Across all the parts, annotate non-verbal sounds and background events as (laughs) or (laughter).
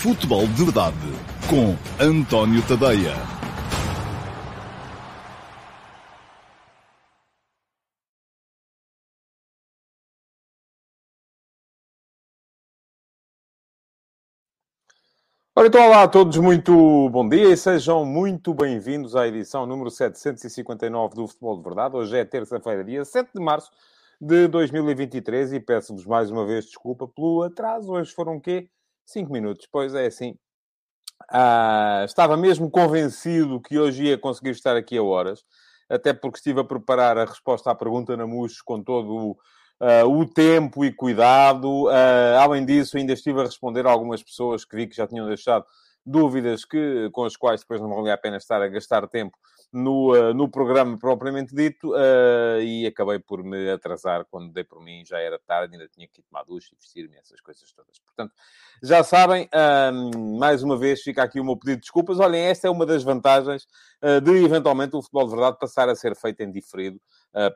Futebol de Verdade com António Tadeia. Ora, então, olá a todos, muito bom dia e sejam muito bem-vindos à edição número 759 do Futebol de Verdade. Hoje é terça-feira, dia 7 de março de 2023 e peço-vos mais uma vez desculpa pelo atraso. Hoje foram o quê? 5 minutos. Pois é, assim. Ah, estava mesmo convencido que hoje ia conseguir estar aqui a horas, até porque estive a preparar a resposta à pergunta na MUS com todo o uh, o tempo e cuidado. Uh, além disso, ainda estive a responder a algumas pessoas que vi que já tinham deixado dúvidas que, com as quais depois não valia a pena estar a gastar tempo no, uh, no programa propriamente dito uh, e acabei por me atrasar quando dei por mim, já era tarde, ainda tinha que ir tomar ducha e vestir-me, essas coisas todas. Portanto, já sabem, uh, mais uma vez fica aqui o meu pedido de desculpas. Olhem, esta é uma das vantagens de eventualmente o futebol de verdade passar a ser feito em diferido,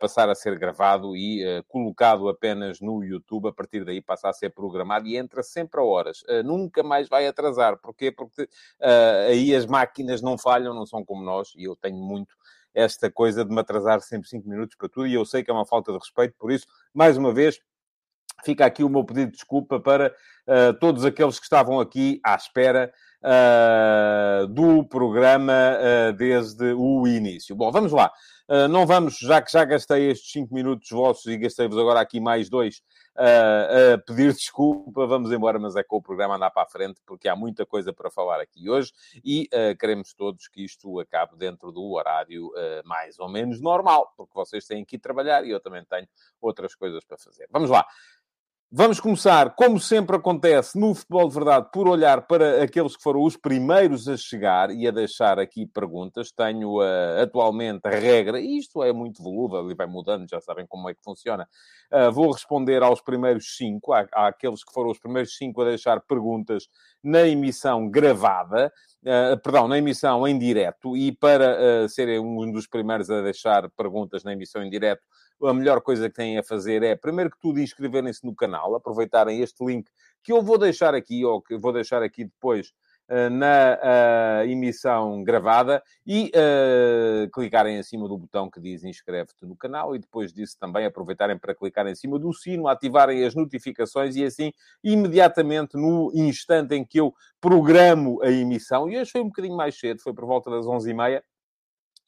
passar a ser gravado e colocado apenas no YouTube. A partir daí passa a ser programado e entra sempre a horas. nunca mais vai atrasar. Porquê? Porque aí as máquinas não falham, não são como nós e eu tenho muito esta coisa de me atrasar sempre 5 minutos para tudo, e eu sei que é uma falta de respeito, por isso, mais uma vez, fica aqui o meu pedido de desculpa para uh, todos aqueles que estavam aqui à espera uh, do programa uh, desde o início. Bom, vamos lá. Não vamos, já que já gastei estes 5 minutos vossos e gastei-vos agora aqui mais dois a pedir desculpa, vamos embora, mas é com o programa andar para a frente, porque há muita coisa para falar aqui hoje e uh, queremos todos que isto acabe dentro do horário uh, mais ou menos normal, porque vocês têm que ir trabalhar e eu também tenho outras coisas para fazer. Vamos lá. Vamos começar, como sempre acontece no futebol de verdade, por olhar para aqueles que foram os primeiros a chegar e a deixar aqui perguntas. Tenho uh, atualmente a regra, e isto é muito volúvel e vai mudando, já sabem como é que funciona. Uh, vou responder aos primeiros cinco, há, aqueles que foram os primeiros cinco a deixar perguntas na emissão gravada, uh, perdão, na emissão em direto, e para serem um dos primeiros a deixar perguntas na emissão em direto, a melhor coisa que têm a fazer é, primeiro que tudo, inscreverem-se no canal, aproveitarem este link que eu vou deixar aqui, ou que vou deixar aqui depois uh, na uh, emissão gravada, e uh, clicarem em cima do botão que diz inscreve-te no canal, e depois disso também aproveitarem para clicar em cima do sino, ativarem as notificações, e assim, imediatamente, no instante em que eu programo a emissão, e hoje foi um bocadinho mais cedo, foi por volta das 11h30,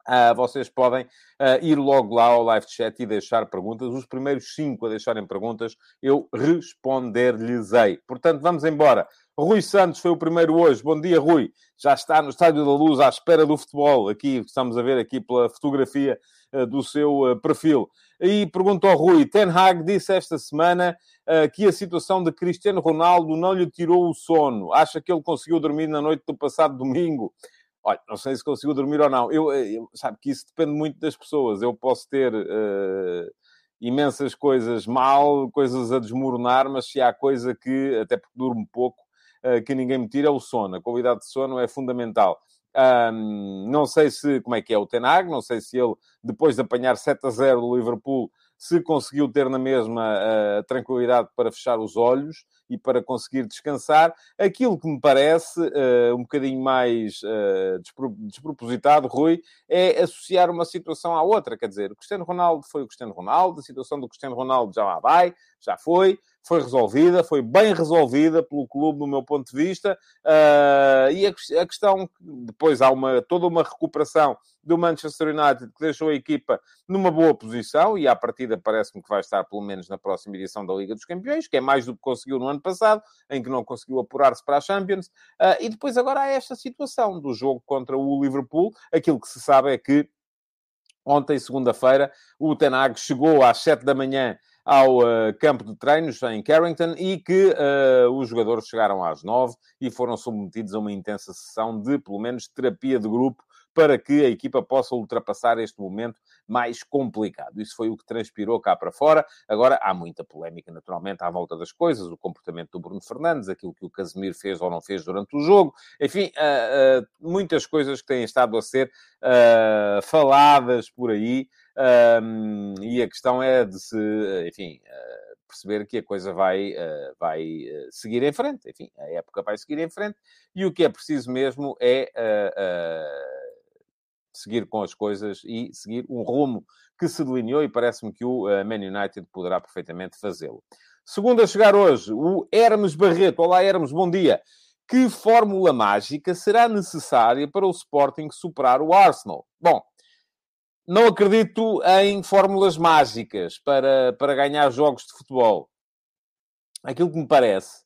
Uh, vocês podem uh, ir logo lá ao live chat e deixar perguntas. Os primeiros cinco a deixarem perguntas, eu responder-lhes-ei. Portanto, vamos embora. Rui Santos foi o primeiro hoje. Bom dia, Rui. Já está no Estádio da Luz à espera do futebol. Aqui, estamos a ver aqui pela fotografia uh, do seu perfil. E perguntou ao Rui, Ten Hag disse esta semana que a situação de Cristiano Ronaldo não lhe tirou o sono. Acha que ele conseguiu dormir na noite do passado domingo? Olha, não sei se consigo dormir ou não. Eu, eh, eu, sabe que isso depende muito das pessoas. Eu posso ter uh, imensas coisas mal, coisas a desmoronar, mas se há coisa que, até porque durmo pouco, uh, que ninguém me tira, é o sono. A qualidade de sono é fundamental. Um, não sei se como é que é o Tenag, não sei se ele, depois de apanhar 7 a 0 do Liverpool, se conseguiu ter na mesma a tranquilidade para fechar os olhos e para conseguir descansar. Aquilo que me parece uh, um bocadinho mais uh, despropositado, Rui, é associar uma situação à outra. Quer dizer, o Cristiano Ronaldo foi o Cristiano Ronaldo, a situação do Cristiano Ronaldo já lá vai, já foi, foi resolvida, foi bem resolvida pelo clube, do meu ponto de vista, uh, e a, a, questão, depois há uma, toda uma recuperação do Manchester United, que deixou a equipa numa boa posição, e à partida parece-me que vai estar pelo menos na próxima edição da Liga dos Campeões, que é mais do que conseguiu no ano passado, em que não conseguiu apurar-se para a Champions, uh, e depois agora há esta situação do jogo contra o Liverpool, aquilo que se sabe é que Ontem, segunda-feira, o Tenag chegou às 7 da manhã ao uh, campo de treinos em Carrington e que uh, os jogadores chegaram às 9 e foram submetidos a uma intensa sessão de, pelo menos, terapia de grupo para que a equipa possa ultrapassar este momento mais complicado. Isso foi o que transpirou cá para fora. Agora, há muita polémica, naturalmente, à volta das coisas, o comportamento do Bruno Fernandes, aquilo que o Casemiro fez ou não fez durante o jogo, enfim, uh, muitas coisas que têm estado a ser faladas por aí. E a questão é de se, enfim, perceber que a coisa vai, uh, vai uh, seguir em frente. Enfim, a época vai seguir em frente e o que é preciso mesmo é seguir com as coisas e seguir um rumo que se delineou e parece-me que o Man United poderá perfeitamente fazê-lo. Segundo a chegar hoje, o Hermes Barreto. Olá, Hermes, bom dia. Que fórmula mágica será necessária para o Sporting superar o Arsenal? Bom, não acredito em fórmulas mágicas para, para ganhar jogos de futebol. Aquilo que me parece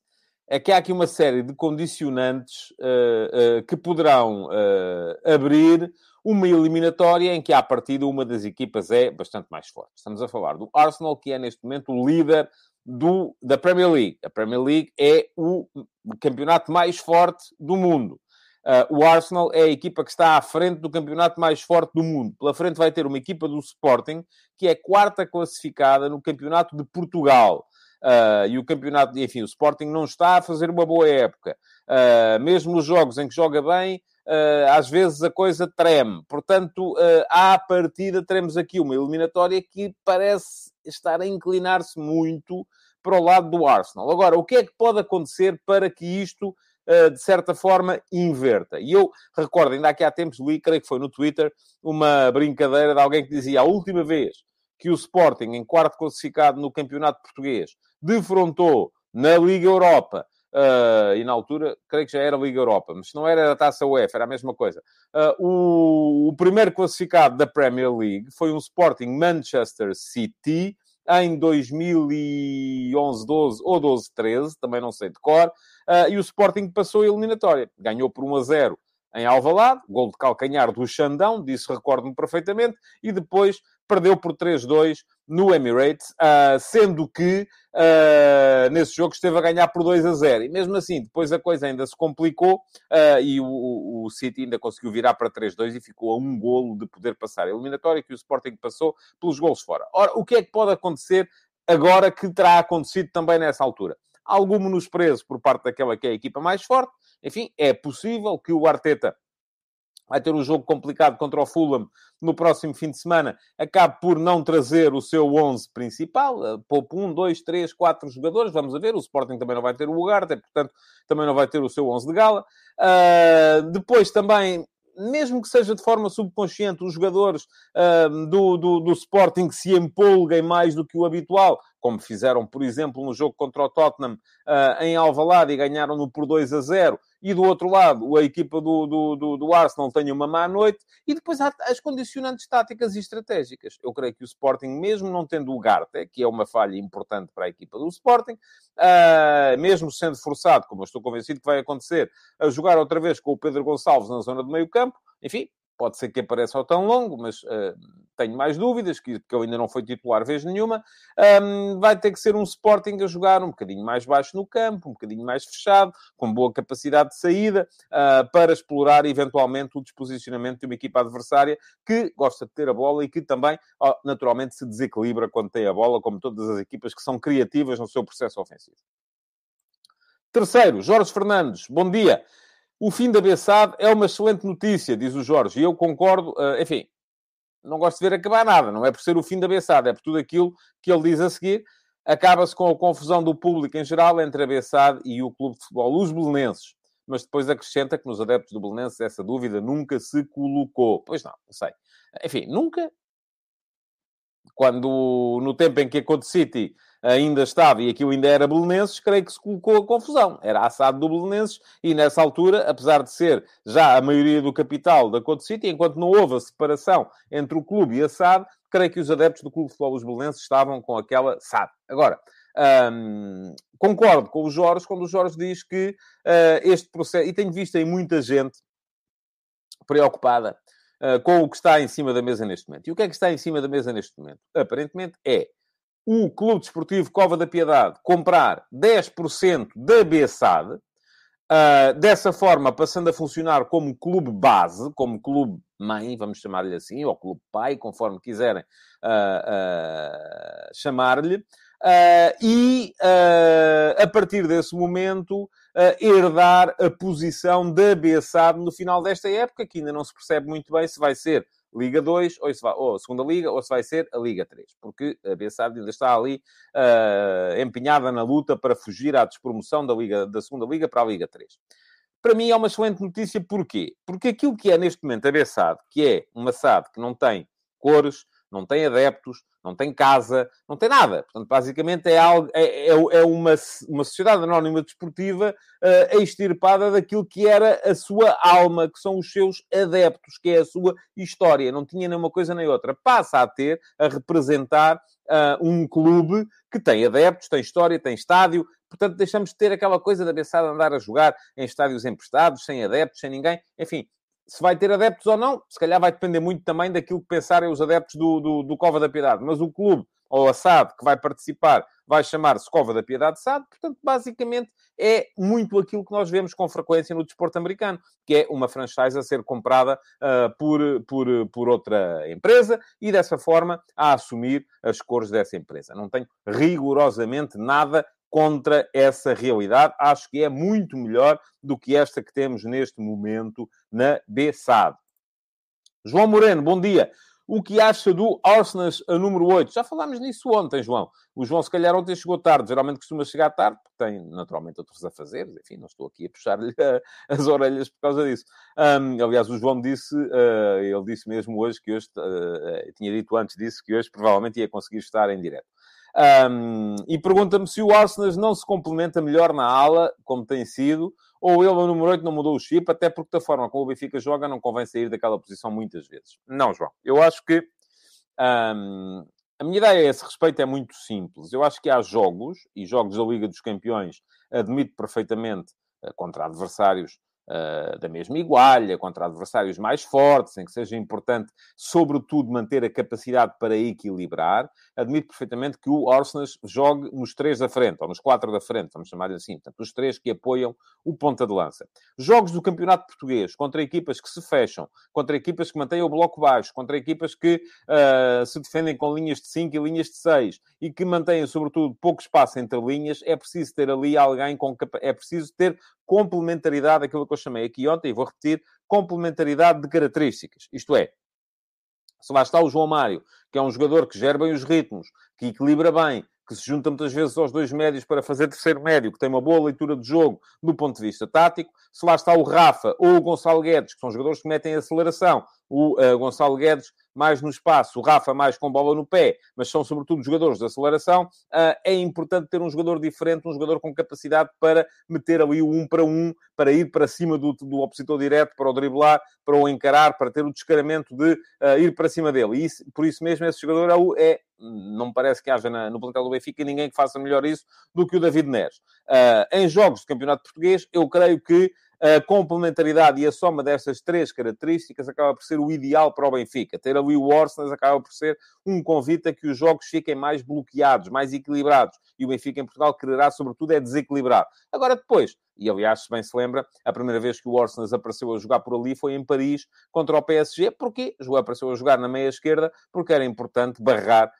é que há aqui uma série de condicionantes uh, uh, que poderão uh, abrir uma eliminatória em que, à partida, uma das equipas é bastante mais forte. Estamos a falar do Arsenal, que é neste momento o líder do, da Premier League. A Premier League é o campeonato mais forte do mundo. Uh, o Arsenal é a equipa que está à frente do campeonato mais forte do mundo. Pela frente vai ter uma equipa do Sporting, que é quarta classificada no campeonato de Portugal. Uh, e o campeonato, enfim, o Sporting não está a fazer uma boa época. Uh, mesmo os jogos em que joga bem, às vezes a coisa treme. Portanto, à partida, teremos aqui uma eliminatória que parece estar a inclinar-se muito para o lado do Arsenal. Agora, o que é que pode acontecer para que isto de certa forma, inverta. E eu recordo, ainda aqui há tempos, li, creio que foi no Twitter, uma brincadeira de alguém que dizia a última vez que o Sporting, em quarto classificado no Campeonato Português, defrontou na Liga Europa, uh, e na altura, creio que já era Liga Europa, mas se não era a Taça UEFA, era a mesma coisa. Uh, o, o primeiro classificado da Premier League foi um Sporting Manchester City, em 2011, 12 ou 12, 13, também não sei de cor, uh, e o Sporting passou a eliminatória. Ganhou por 1 a 0 em Alvalade, gol de calcanhar do Xandão, disso recordo-me perfeitamente, e depois perdeu por 3-2 no Emirates, uh, sendo que uh, nesse jogo esteve a ganhar por 2 a 0. E mesmo assim, depois a coisa ainda se complicou uh, e o, o, City ainda conseguiu virar para 3-2 e ficou a um golo de poder passar a eliminatória que o Sporting passou pelos golos fora. Ora, o que é que pode acontecer agora que terá acontecido também nessa altura? Algum menosprezo por parte daquela que é a equipa mais forte. Enfim, é possível que o Arteta vai ter um jogo complicado contra o Fulham no próximo fim de semana, acabe por não trazer o seu 11 principal, eh, poupa um, dois, três, quatro jogadores, vamos ver, o Sporting também não vai ter o Ugarte, portanto, também não vai ter o seu 11 de gala. Uh, depois também mesmo que seja de forma subconsciente, os jogadores uh, do, do, do Sporting se empolguem mais do que o habitual, como fizeram, por exemplo, no jogo contra o Tottenham uh, em Alvalade e ganharam-no por 2 a 0. E do outro lado, a equipa do, do, do, do Arsenal tem uma má noite. E depois há as condicionantes táticas e estratégicas. Eu creio que o Sporting, mesmo não tendo o Garte, que é uma falha importante para a equipa do Sporting, uh, mesmo sendo forçado, como eu estou convencido que vai acontecer, a jogar outra vez com o Pedro Gonçalves na zona do meio campo, enfim, pode ser que apareça ao tão longo, mas uh, tenho mais dúvidas, que, que eu ainda não foi titular vez nenhuma. Um, vai ter que ser um Sporting a jogar um bocadinho mais baixo no campo, um bocadinho mais fechado, com boa capacidade de saída, uh, para explorar eventualmente o disposicionamento de uma equipa adversária que gosta de ter a bola e que também, uh, naturalmente, se desequilibra quando tem a bola, como todas as equipas que são criativas no seu processo ofensivo. Terceiro, Jorge Fernandes, bom dia. O fim da Bessade é uma excelente notícia, diz o Jorge, e eu concordo, uh, enfim, não gosto de ver acabar nada, não é por ser o fim da Bessade, é por tudo aquilo que ele diz a seguir. Acaba-se com a confusão do público em geral entre a Bessade e o clube de futebol, os belenenses. Mas depois acrescenta que nos adeptos do Belenenses essa dúvida nunca se colocou. Pois não, não sei. Enfim, nunca. Quando, no tempo em que a Code City ainda estava, e aquilo ainda era Belenenses, creio que se colocou a confusão. Era assado do Belenenses, e nessa altura, apesar de ser já a maioria do capital da Code City, enquanto não houve a separação entre o clube e a SAD, creio que os adeptos do Clube de Futebol dos Belenenses estavam com aquela SAD. Agora, hum, concordo com o Jorge quando o Jorge diz que uh, este processo, e tenho visto aí muita gente preocupada uh, com o que está em cima da mesa neste momento. E o que é que está em cima da mesa neste momento? Aparentemente é o Clube Desportivo Cova da Piedade comprar 10% da BSAD, uh, dessa forma passando a funcionar como clube base, como clube mãe, vamos chamar-lhe assim, ou clube pai, conforme quiserem uh, uh, chamar-lhe, e a partir desse momento herdar a posição da BSAD no final desta época, que ainda não se percebe muito bem se vai ser Liga 2, ou, se vai, ou a segunda Liga, ou se vai ser a Liga 3. Porque a Bessade ainda está ali uh, empenhada na luta para fugir à despromoção da, Liga, da segunda Liga para a Liga 3. Para mim é uma excelente notícia, porquê? Porque aquilo que é neste momento a Bessade, que é uma SAD que não tem cores, não tem adeptos, não tem casa, não tem nada. Portanto, basicamente é, algo, é, é, é uma, uma sociedade anónima desportiva uh, extirpada daquilo que era a sua alma, que são os seus adeptos, que é a sua história. Não tinha nenhuma coisa nem outra. Passa a ter, a representar uh, um clube que tem adeptos, tem história, tem estádio. Portanto, deixamos de ter aquela coisa da pensada andar a jogar em estádios emprestados, sem adeptos, sem ninguém. Enfim, se vai ter adeptos ou não, se calhar vai depender muito também daquilo que pensarem os adeptos do, do, do Cova da Piedade. Mas o clube, ou a SAD, que vai participar, vai chamar-se Cova da Piedade SAD. Portanto, basicamente, é muito aquilo que nós vemos com frequência no desporto americano, que é uma franchise a ser comprada uh, por, por, por outra empresa e, dessa forma, a assumir as cores dessa empresa. Não tenho rigorosamente nada contra essa realidade. Acho que é muito melhor do que esta que temos neste momento na BSAD. João Moreno, bom dia. O que acha do Arsenal número 8? Já falámos nisso ontem, João. O João, se calhar, ontem chegou tarde. Geralmente costuma chegar tarde, porque tem, naturalmente, outros a fazer. Enfim, não estou aqui a puxar-lhe (laughs) as orelhas por causa disso. Um, aliás, o João disse, uh, ele disse mesmo hoje que hoje, uh, tinha dito antes disso, que hoje provavelmente ia conseguir estar em direto. Um, e pergunta-me se o Arsenal não se complementa melhor na ala, como tem sido, ou ele, o número 8, não mudou o chip, até porque da forma como o Benfica joga, não convém sair daquela posição muitas vezes. Não, João. Eu acho que um, a minha ideia a esse respeito é muito simples. Eu acho que há jogos, e jogos da Liga dos Campeões, admito perfeitamente uh, contra adversários uh, da mesma igualha, contra adversários mais fortes, em que seja importante, sobretudo, manter a capacidade para equilibrar. Admito perfeitamente que o Arsenal jogue nos três da frente, ou nos quatro da frente, vamos chamar assim, portanto, os três que apoiam o ponta de lança. Jogos do Campeonato Português contra equipas que se fecham, contra equipas que mantêm o bloco baixo, contra equipas que uh, se defendem com linhas de 5 e linhas de 6 e que mantêm, sobretudo, pouco espaço entre linhas, é preciso ter ali alguém com é preciso ter complementaridade, aquilo que eu chamei aqui ontem, e vou repetir, complementaridade de características. Isto é, se lá está o João Mário, que é um jogador que gera bem os ritmos, que equilibra bem, que se junta muitas vezes aos dois médios para fazer terceiro médio, que tem uma boa leitura de jogo do ponto de vista tático. Se lá está o Rafa ou o Gonçalo Guedes, que são jogadores que metem aceleração, o uh, Gonçalo Guedes mais no espaço, o Rafa mais com bola no pé, mas são sobretudo jogadores de aceleração, uh, é importante ter um jogador diferente, um jogador com capacidade para meter ali o um para um, para ir para cima do, do opositor direto, para o driblar, para o encarar, para ter o descaramento de uh, ir para cima dele. E isso, por isso mesmo esse jogador é, é não me parece que haja na, no plantel do Benfica ninguém que faça melhor isso do que o David Neres. Uh, em jogos de campeonato português, eu creio que a complementaridade e a soma destas três características acaba por ser o ideal para o Benfica. Ter ali o Arsenal acaba por ser um convite a que os jogos fiquem mais bloqueados, mais equilibrados. E o Benfica em Portugal quererá, sobretudo, é desequilibrar. Agora, depois, e aliás, se bem se lembra, a primeira vez que o Arsenal apareceu a jogar por ali foi em Paris contra o PSG. Porquê? Apareceu a jogar na meia esquerda porque era importante barrar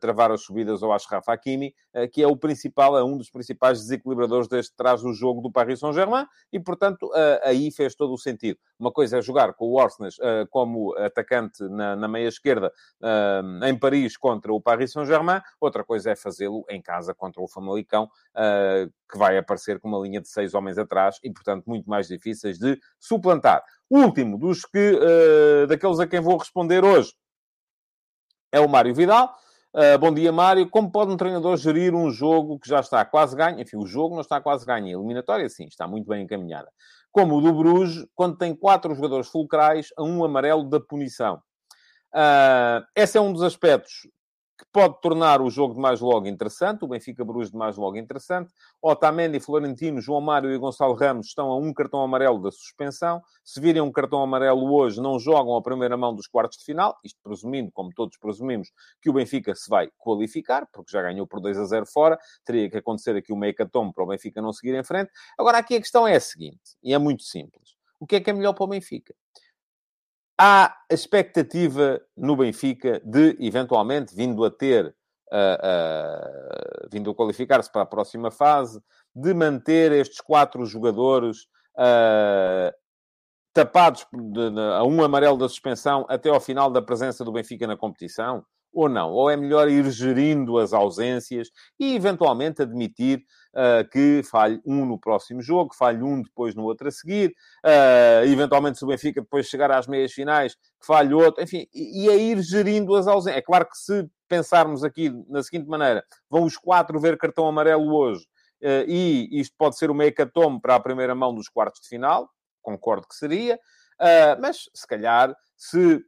travar as subidas ao Ashraf Hakimi, uh, que é o principal, é um dos principais desequilibradores deste trás do jogo do Paris Saint-Germain, e, portanto, uh, aí fez todo o sentido. Uma coisa é jogar com o Arsenal como atacante na, na meia esquerda em Paris contra o Paris Saint-Germain, outra coisa é fazê-lo em casa contra o Famalicão, que vai aparecer com uma linha de seis homens atrás e, portanto, muito mais difíceis de suplantar. Último dos que, daqueles a quem vou responder hoje, é o Mário Vidal. Uh, bom dia, Mário. Como pode um treinador gerir um jogo que já está quase ganho? Enfim, o jogo não está quase ganho. A eliminatória, sim, está muito bem encaminhada. Como o do Bruges, quando tem quatro jogadores fulcrais a um amarelo da punição. Uh, esse é um dos aspectos que pode tornar o jogo de mais logo interessante, o Benfica Bruges de mais logo interessante. Otamendi, Florentino, João Mário e Gonçalo Ramos estão a um cartão amarelo da suspensão. Se virem um cartão amarelo hoje, não jogam a primeira mão dos quartos de final, isto presumindo, como todos presumimos, que o Benfica se vai qualificar, porque já ganhou por 2 a 0 fora, teria que acontecer aqui uma hecatombe para o Benfica não seguir em frente. Agora, aqui a questão é a seguinte, e é muito simples. O que é que é melhor para o Benfica? Há a expectativa no Benfica de, eventualmente, vindo a ter, uh, uh, vindo a qualificar-se para a próxima fase, de manter estes quatro jogadores uh, tapados a um amarelo da suspensão até ao final da presença do Benfica na competição? Ou não? Ou é melhor ir gerindo as ausências e, eventualmente, admitir uh, que falhe um no próximo jogo, falhe um depois no outro a seguir, uh, eventualmente, se o Benfica depois chegar às meias finais, que falhe outro, enfim, e, e é ir gerindo as ausências. É claro que se pensarmos aqui na seguinte maneira, vão os quatro ver cartão amarelo hoje, uh, e isto pode ser uma hecatombe para a primeira mão dos quartos de final, concordo que seria, mas se calhar, se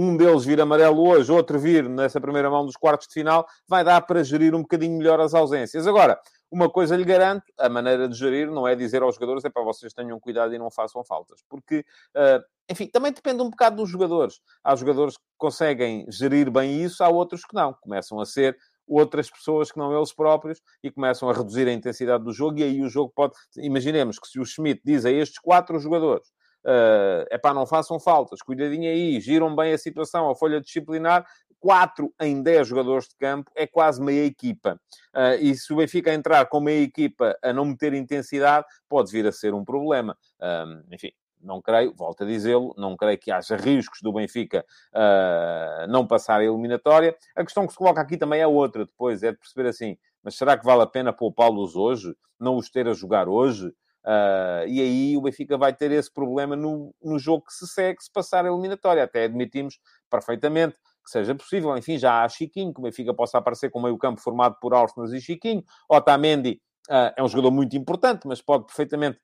um deles vir amarelo hoje, outro vir nessa primeira mão dos quartos de final, vai dar para gerir um bocadinho melhor as ausências. Agora, uma coisa lhe garanto, a maneira de gerir não é dizer aos jogadores é para vocês tenham cuidado e não façam faltas. Porque, uh, enfim, também depende um bocado dos jogadores. Há jogadores que conseguem gerir bem isso, há outros que não. Começam a ser outras pessoas que não eles próprios e começam a reduzir a intensidade do jogo e aí o jogo pode... Imaginemos que se o Schmidt diz a estes quatro jogadores é uh, pá, não façam faltas, cuidadinho aí, giram bem a situação, a folha disciplinar, 4 em 10 jogadores de campo é quase meia equipa. Uh, e se o Benfica entrar com meia equipa a não meter intensidade, pode vir a ser um problema. Uh, enfim, não creio, volto a dizê-lo, não creio que haja riscos do Benfica uh, não passar a eliminatória. A questão que se coloca aqui também é outra, depois, é de perceber assim, mas será que vale a pena poupá-los hoje? Não os ter a jogar hoje? Uh, e aí o Benfica vai ter esse problema no, no jogo que se segue, se passar a eliminatória. Até admitimos perfeitamente que seja possível. Enfim, já há Chiquinho, que o Benfica possa aparecer com meio campo formado por Arsenal e Chiquinho. Otamendi uh, é um jogador muito importante, mas pode perfeitamente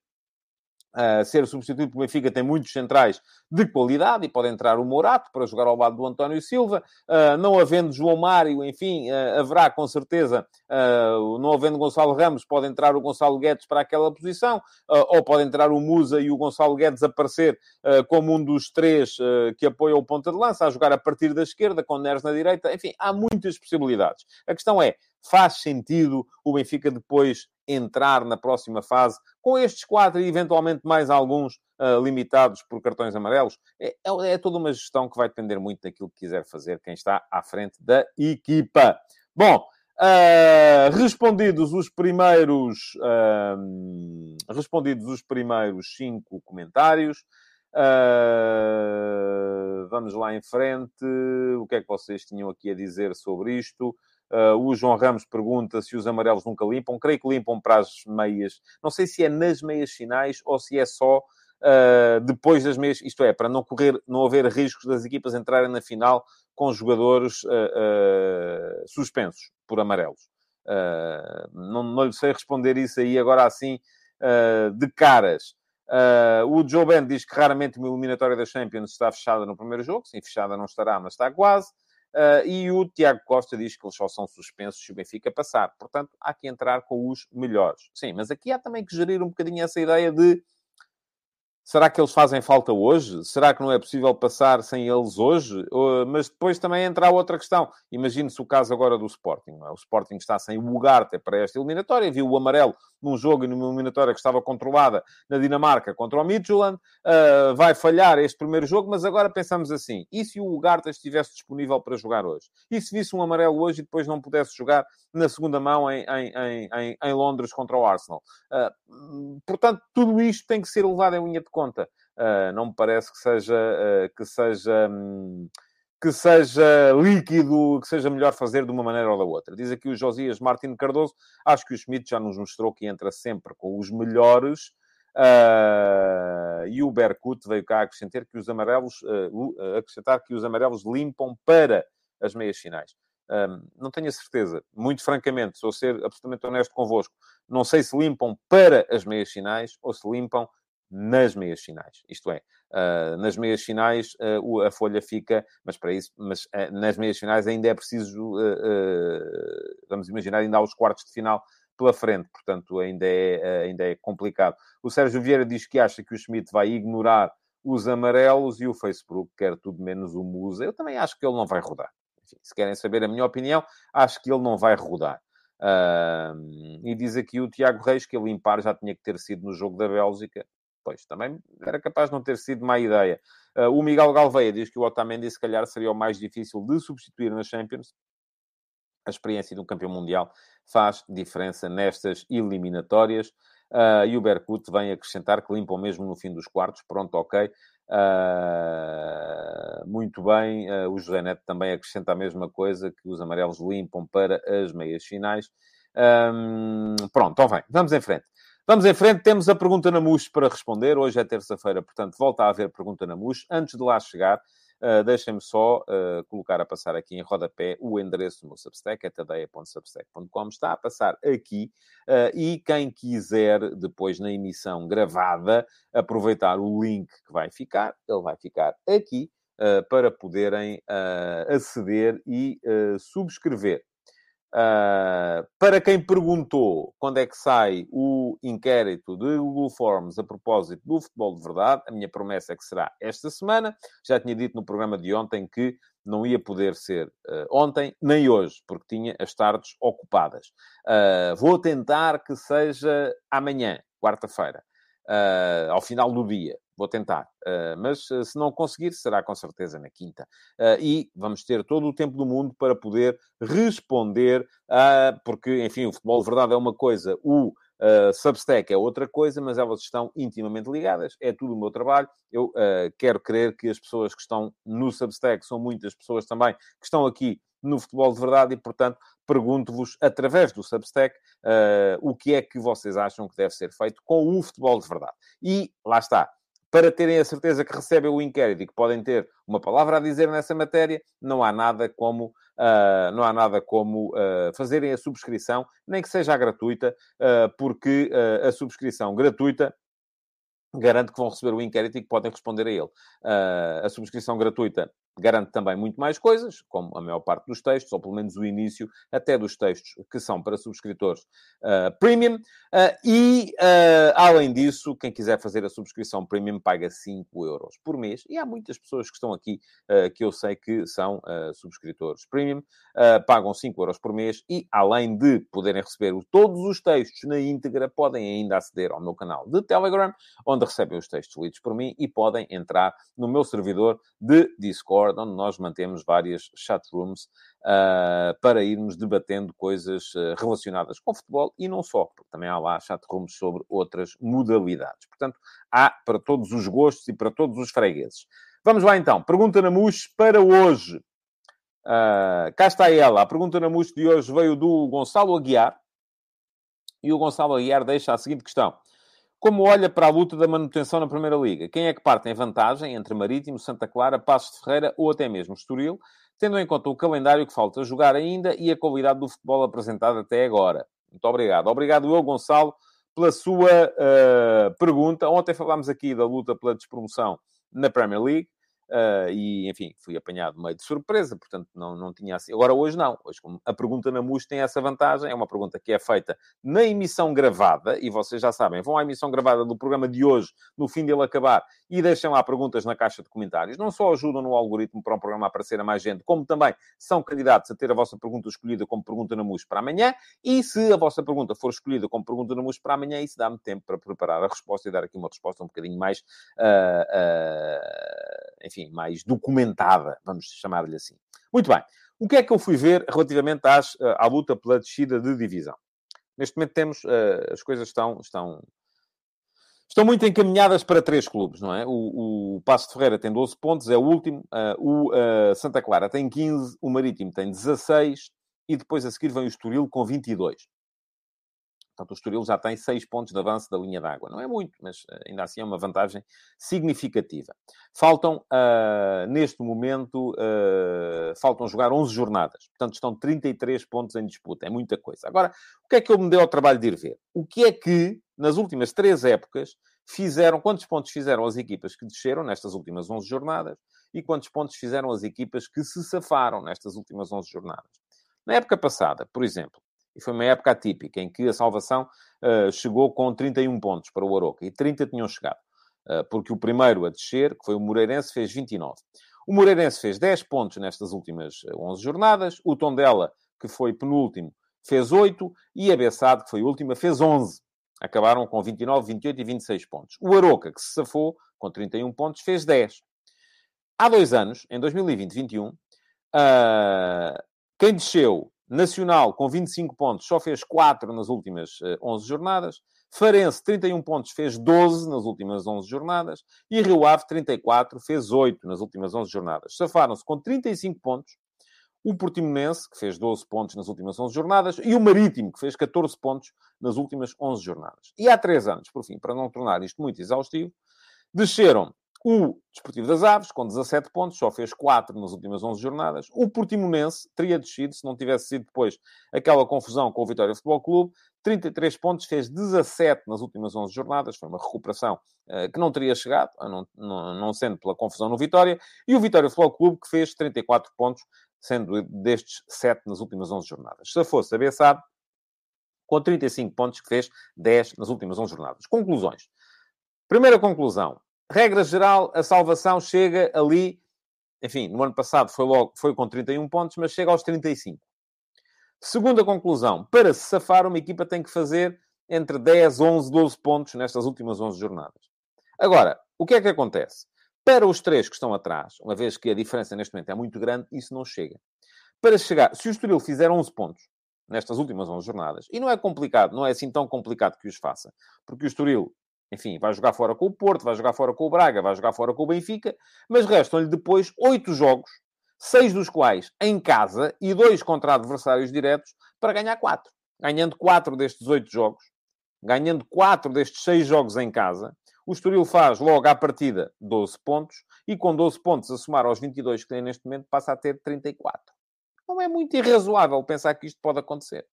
uh, ser substituído pelo Benfica, tem muitos centrais de qualidade e pode entrar o Morato para jogar ao lado do António Silva. Uh, não havendo João Mário, enfim, uh, haverá com certeza, não havendo Gonçalo Ramos, pode entrar o Gonçalo Guedes para aquela posição, ou pode entrar o Musa e o Gonçalo Guedes aparecer como um dos três que apoia o ponta de lança, a jogar a partir da esquerda, com Neres na direita. Enfim, há muitas possibilidades. A questão é, faz sentido o Benfica depois entrar na próxima fase com estes quatro e eventualmente mais alguns uh, limitados por cartões amarelos? É, é, é, toda uma gestão que vai depender muito daquilo que quiser fazer quem está à frente da equipa. Bom, Uh, respondidos os primeiros uh, respondidos os primeiros cinco comentários vamos lá em frente o que é que vocês tinham aqui a dizer sobre isto Uh, o João Ramos pergunta se os amarelos nunca limpam. Creio que limpam para as meias. Não sei se é nas meias finais ou se é só uh, depois das meias. Isto é, para não correr, não haver riscos das equipas entrarem na final com jogadores uh, suspensos por amarelos. não, não lhe sei responder isso aí agora assim de caras. o Joe Ben diz que raramente uma eliminatória da Champions está fechada no primeiro jogo. Sim, fechada não estará, mas está quase. Uh, e o Tiago Costa diz que eles só são suspensos se o Benfica passar. Portanto, há que entrar com os melhores. Sim, mas aqui há também que gerir um bocadinho essa ideia de Será que eles fazem falta hoje? Será que não é possível passar sem eles hoje? Mas depois também entra a outra questão. Imagine-se o caso agora do Sporting. É? O Sporting está sem o Ugarte para esta eliminatória. Viu o amarelo num jogo e numa eliminatória que estava controlada na Dinamarca contra o Midtjylland. Uh, vai falhar este primeiro jogo, mas agora pensamos assim. E se o Ugarte estivesse disponível para jogar hoje? E se visse um amarelo hoje e depois não pudesse jogar na segunda mão em, em, em, em Londres contra o Arsenal? Uh, portanto, tudo isto tem que ser levado em linha de conta. Uh, não me parece que seja, que seja, um, que seja líquido, que seja melhor fazer de uma maneira ou da outra. Diz aqui o Josias Martins Cardoso, acho que o Schmidt já nos mostrou que entra sempre com os melhores. Uh, e o Berkut veio cá acrescentar que os amarelos, acrescentar que os amarelos limpam para as meias finais. Um, não tenho a certeza, muito francamente, sou ser absolutamente honesto convosco. Não sei se limpam para as meias finais ou se limpam nas meias finais. Isto é, uh, nas meias finais uh, a folha fica, mas para isso, mas uh, nas meias finais ainda é preciso, vamos imaginar, ainda há os quartos de final pela frente, portanto ainda é, ainda é complicado. O Sérgio Vieira diz que acha que o Schmidt vai ignorar os amarelos e o Facebook quer tudo menos o Musa. Eu também acho que ele não vai rodar. Enfim, se querem saber a minha opinião, acho que ele não vai rodar. Uh, e diz aqui o Tiago Reis que ele limpar já tinha que ter sido no jogo da Bélgica. Pois, também era capaz de não ter sido má ideia. Uh, o Miguel Galveia diz que o Otamendi, se calhar, seria o mais difícil de substituir na Champions. A experiência do campeão mundial faz diferença nestas eliminatórias. Uh, e o Berkut vem acrescentar que limpam mesmo no fim dos quartos. Pronto, ok. Uh, muito bem. Uh, o José Neto também acrescenta a mesma coisa, que os amarelos limpam para as meias finais. Um, pronto, então vem. Vamos em frente. Vamos em frente. Temos a pergunta na MUS para responder. Hoje é terça-feira, portanto, volta a haver pergunta na MUS. Antes de lá chegar, Uh, Deixem-me só uh, colocar a passar aqui em rodapé o endereço do meu Substack, é tadeia.substack.com. Está a passar aqui uh, e quem quiser depois na emissão gravada aproveitar o link que vai ficar, ele vai ficar aqui para poderem aceder e subscrever. Uh, para quem perguntou quando é que sai o inquérito de Google Forms a propósito do futebol de verdade, a minha promessa é que será esta semana. Já tinha dito no programa de ontem que não ia poder ser uh, ontem nem hoje, porque tinha as tardes ocupadas. Uh, vou tentar que seja amanhã, quarta-feira, ao final do dia. Vou tentar, uh, mas uh, se não conseguir, será com certeza na quinta. Uh, e vamos ter todo o tempo do mundo para poder responder, porque, enfim, o futebol de verdade é uma coisa, o Substack é outra coisa, mas elas estão intimamente ligadas. É tudo o meu trabalho. Eu quero crer que as pessoas que estão no Substack são muitas pessoas também que estão aqui no futebol de verdade e, portanto, pergunto-vos, através do Substack, uh, o que é que vocês acham que deve ser feito com o futebol de verdade. E lá está para terem a certeza que recebem o inquérito e que podem ter uma palavra a dizer nessa matéria, não há nada como, uh, não há nada como uh, fazerem a subscrição, nem que seja gratuita, uh, porque a subscrição gratuita garante que vão receber o inquérito e que podem responder a ele. a subscrição gratuita garante também muito mais coisas, como a maior parte dos textos, ou pelo menos o início até dos textos que são para subscritores uh, premium. Uh, e, uh, além disso, quem quiser fazer a subscrição premium paga 5 euros por mês. E há muitas pessoas que estão aqui que eu sei que são subscritores premium, pagam 5 euros por mês e, além de poderem receber todos os textos na íntegra, podem ainda aceder ao meu canal de Telegram, onde recebem os textos lidos por mim e podem entrar no meu servidor de Discord Discord, onde nós mantemos várias chatrooms uh, para irmos debatendo coisas uh, relacionadas com futebol e não só, porque também há lá chatrooms sobre outras modalidades. Portanto, há para todos os gostos e para todos os fregueses. Vamos lá então. Pergunta na MUS para hoje. Uh, cá está ela. A pergunta na MUS de hoje veio do Gonçalo Aguiar. E o Gonçalo Aguiar deixa a seguinte questão. Como olha para a luta da manutenção na Primeira Liga? Quem é que parte em vantagem entre Marítimo, Santa Clara, Passos de Ferreira ou até mesmo Estoril, tendo em conta o calendário que falta jogar ainda e a qualidade do futebol apresentado até agora? Muito obrigado. Obrigado eu, Gonçalo, pela sua uh, pergunta. Ontem falámos aqui da luta pela despromoção na Premier League. Uh, e, enfim, fui apanhado meio de surpresa, portanto, não, não tinha assim. Agora, hoje não. Hoje, a pergunta na MUS tem essa vantagem, é uma pergunta que é feita na emissão gravada, e vocês já sabem, vão à emissão gravada do programa de hoje, no fim dele acabar, e deixem lá perguntas na caixa de comentários. Não só ajudam no algoritmo para o programa aparecer a mais gente, como também são candidatos a ter a vossa pergunta escolhida como pergunta na MUS para amanhã, e se a vossa pergunta for escolhida como pergunta na MUS para amanhã, isso dá-me tempo para preparar a resposta e dar aqui uma resposta um bocadinho mais. Uh, uh, enfim, mais documentada, vamos chamar-lhe assim. Muito bem. O que é que eu fui ver relativamente às, eh, à luta pela descida de divisão? Neste momento temos, uh, as coisas estão, estão, estão muito encaminhadas para três clubes, não é? O, o Passo de Ferreira tem 12 pontos, é o último. Uh, o Santa Clara tem 15, o Marítimo tem 16 e depois a seguir vem o Estoril com 22. Portanto, o Estoril já tem 6 pontos de avanço da linha d'água. Não é muito, mas eh, ainda assim é uma vantagem significativa. Faltam, uh, neste momento, uh, faltam jogar 11 jornadas. Portanto, estão 33 pontos em disputa. É muita coisa. Agora, o que é que eu me dei ao trabalho de ir ver? O que é que, nas últimas três épocas, fizeram, quantos pontos fizeram as equipas que desceram nestas últimas 11 jornadas e quantos pontos fizeram as equipas que se safaram nestas últimas 11 jornadas? Na época passada, por exemplo, e foi uma época atípica, em que a salvação uh, chegou com 31 pontos para o Aroca, e 30 tinham chegado. Uh, porque o primeiro a descer, que foi o Moreirense, fez 29. O Moreirense fez 10 pontos nestas últimas 11 eh, jornadas. O Tondela, que foi penúltimo, fez 8. E a Bessade, que foi última, fez 11. Acabaram com 29, 28 e 26 pontos. O Aroca, que se safou com 31 pontos, fez 10. Há dois anos, em 2020-21, uh, quem desceu Nacional, com 25 pontos, só fez 4 nas últimas 11 jornadas. Farense, 31 pontos, fez 12 nas últimas 11 jornadas. E Rio Ave, 34, fez 8 nas últimas 11 jornadas. Safaram-se com 35 pontos o Portimonense, que fez 12 pontos nas últimas 11 jornadas, e o Marítimo, que fez 14 pontos nas últimas 11 jornadas. E há três anos, por fim, para não tornar isto muito exaustivo, desceram o Desportivo das Aves, com 17 pontos, só fez 4 nas últimas 11 jornadas. O Portimonense teria descido, se não tivesse sido depois aquela confusão com o Vitória Futebol Clube. 33 pontos, fez 17 nas últimas 11 jornadas. Foi uma recuperação uh, que não teria chegado, não, não, não, sendo pela confusão no Vitória. E o Vitória Futebol Clube, que fez 34 pontos, sendo destes 7 nas últimas 11 jornadas. Se fosse a Bessade, com 35 pontos, que fez 10 nas últimas 11 jornadas. Conclusões. Primeira conclusão regra geral, a salvação chega ali, enfim, no ano passado foi, logo, foi com 31 pontos, mas chega aos 35. Segunda conclusão, para se safar, uma equipa tem que fazer entre 10, 11, 12 pontos nestas últimas 11 jornadas. Agora, o que é que acontece? Para os três que estão atrás, uma vez que a diferença neste momento é muito grande, isso não chega. Para chegar, se o Estoril fizer 11 pontos nestas últimas 11 jornadas, e não é complicado, não é assim tão complicado que os faça, porque o Estoril enfim, vai jogar fora com o Porto, vai jogar fora com o Braga, vai jogar fora com o Benfica, mas restam-lhe depois oito jogos, seis dos quais em casa e dois contra adversários diretos, para ganhar quatro. Ganhando quatro destes oito jogos, ganhando quatro destes seis jogos em casa, o Estoril faz logo à partida 12 pontos e com 12 pontos a somar aos 22 que tem neste momento passa a ter 34. Não é muito irrazoável pensar que isto pode acontecer.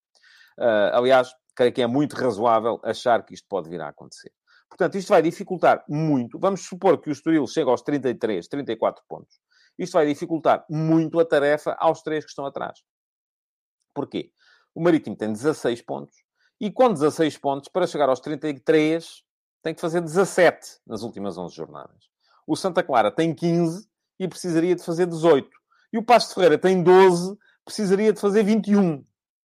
Uh, aliás, creio que é muito razoável achar que isto pode vir a acontecer. Portanto, isto vai dificultar muito. Vamos supor que o Estoril chega aos 33, 34 pontos. Isto vai dificultar muito a tarefa aos três que estão atrás. Porquê? O Marítimo tem 16 pontos e com 16 pontos, para chegar aos 33, tem que fazer 17 nas últimas 11 jornadas. O Santa Clara tem 15 e precisaria de fazer 18. E o Pasto de Ferreira tem 12, precisaria de fazer 21.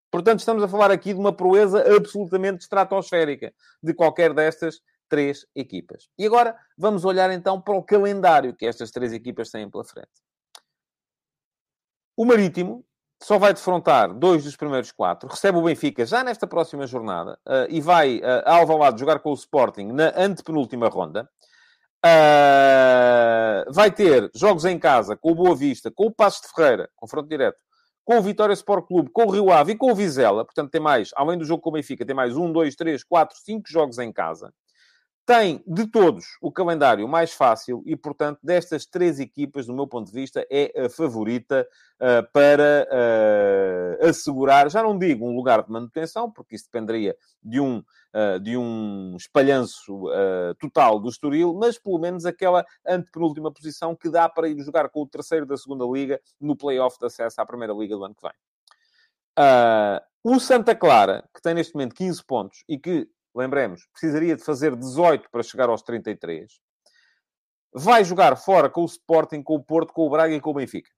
Portanto, estamos a falar aqui de uma proeza absolutamente estratosférica de qualquer destas três equipas. E agora vamos olhar então para o calendário que estas três equipas têm pela frente. O Marítimo só vai defrontar dois dos primeiros quatro, recebe o Benfica já nesta próxima jornada uh, e vai uh, a Alvalade jogar com o Sporting na antepenúltima ronda. Uh, vai ter jogos em casa com o Boa Vista, com o Passos de Ferreira, confronto direto, com o Vitória Sport Clube, com o Rio Ave e com o Vizela. Portanto, tem mais, além do jogo com o Benfica, tem mais um, dois, três, quatro, cinco jogos em casa tem de todos o calendário mais fácil e, portanto, destas três equipas, do meu ponto de vista, é a favorita uh, para uh, assegurar, já não digo um lugar de manutenção, porque isso dependeria de um, uh, de um espalhanço total do Estoril, mas pelo menos aquela antepenúltima posição que dá para ir jogar com o terceiro da segunda Liga no play-off de acesso à Primeira Liga do ano que vem. o Santa Clara, que tem neste momento 15 pontos e que lembremos, precisaria de fazer 18 para chegar aos 33. Vai jogar fora com o Sporting, com o Porto, com o Braga e com o Benfica.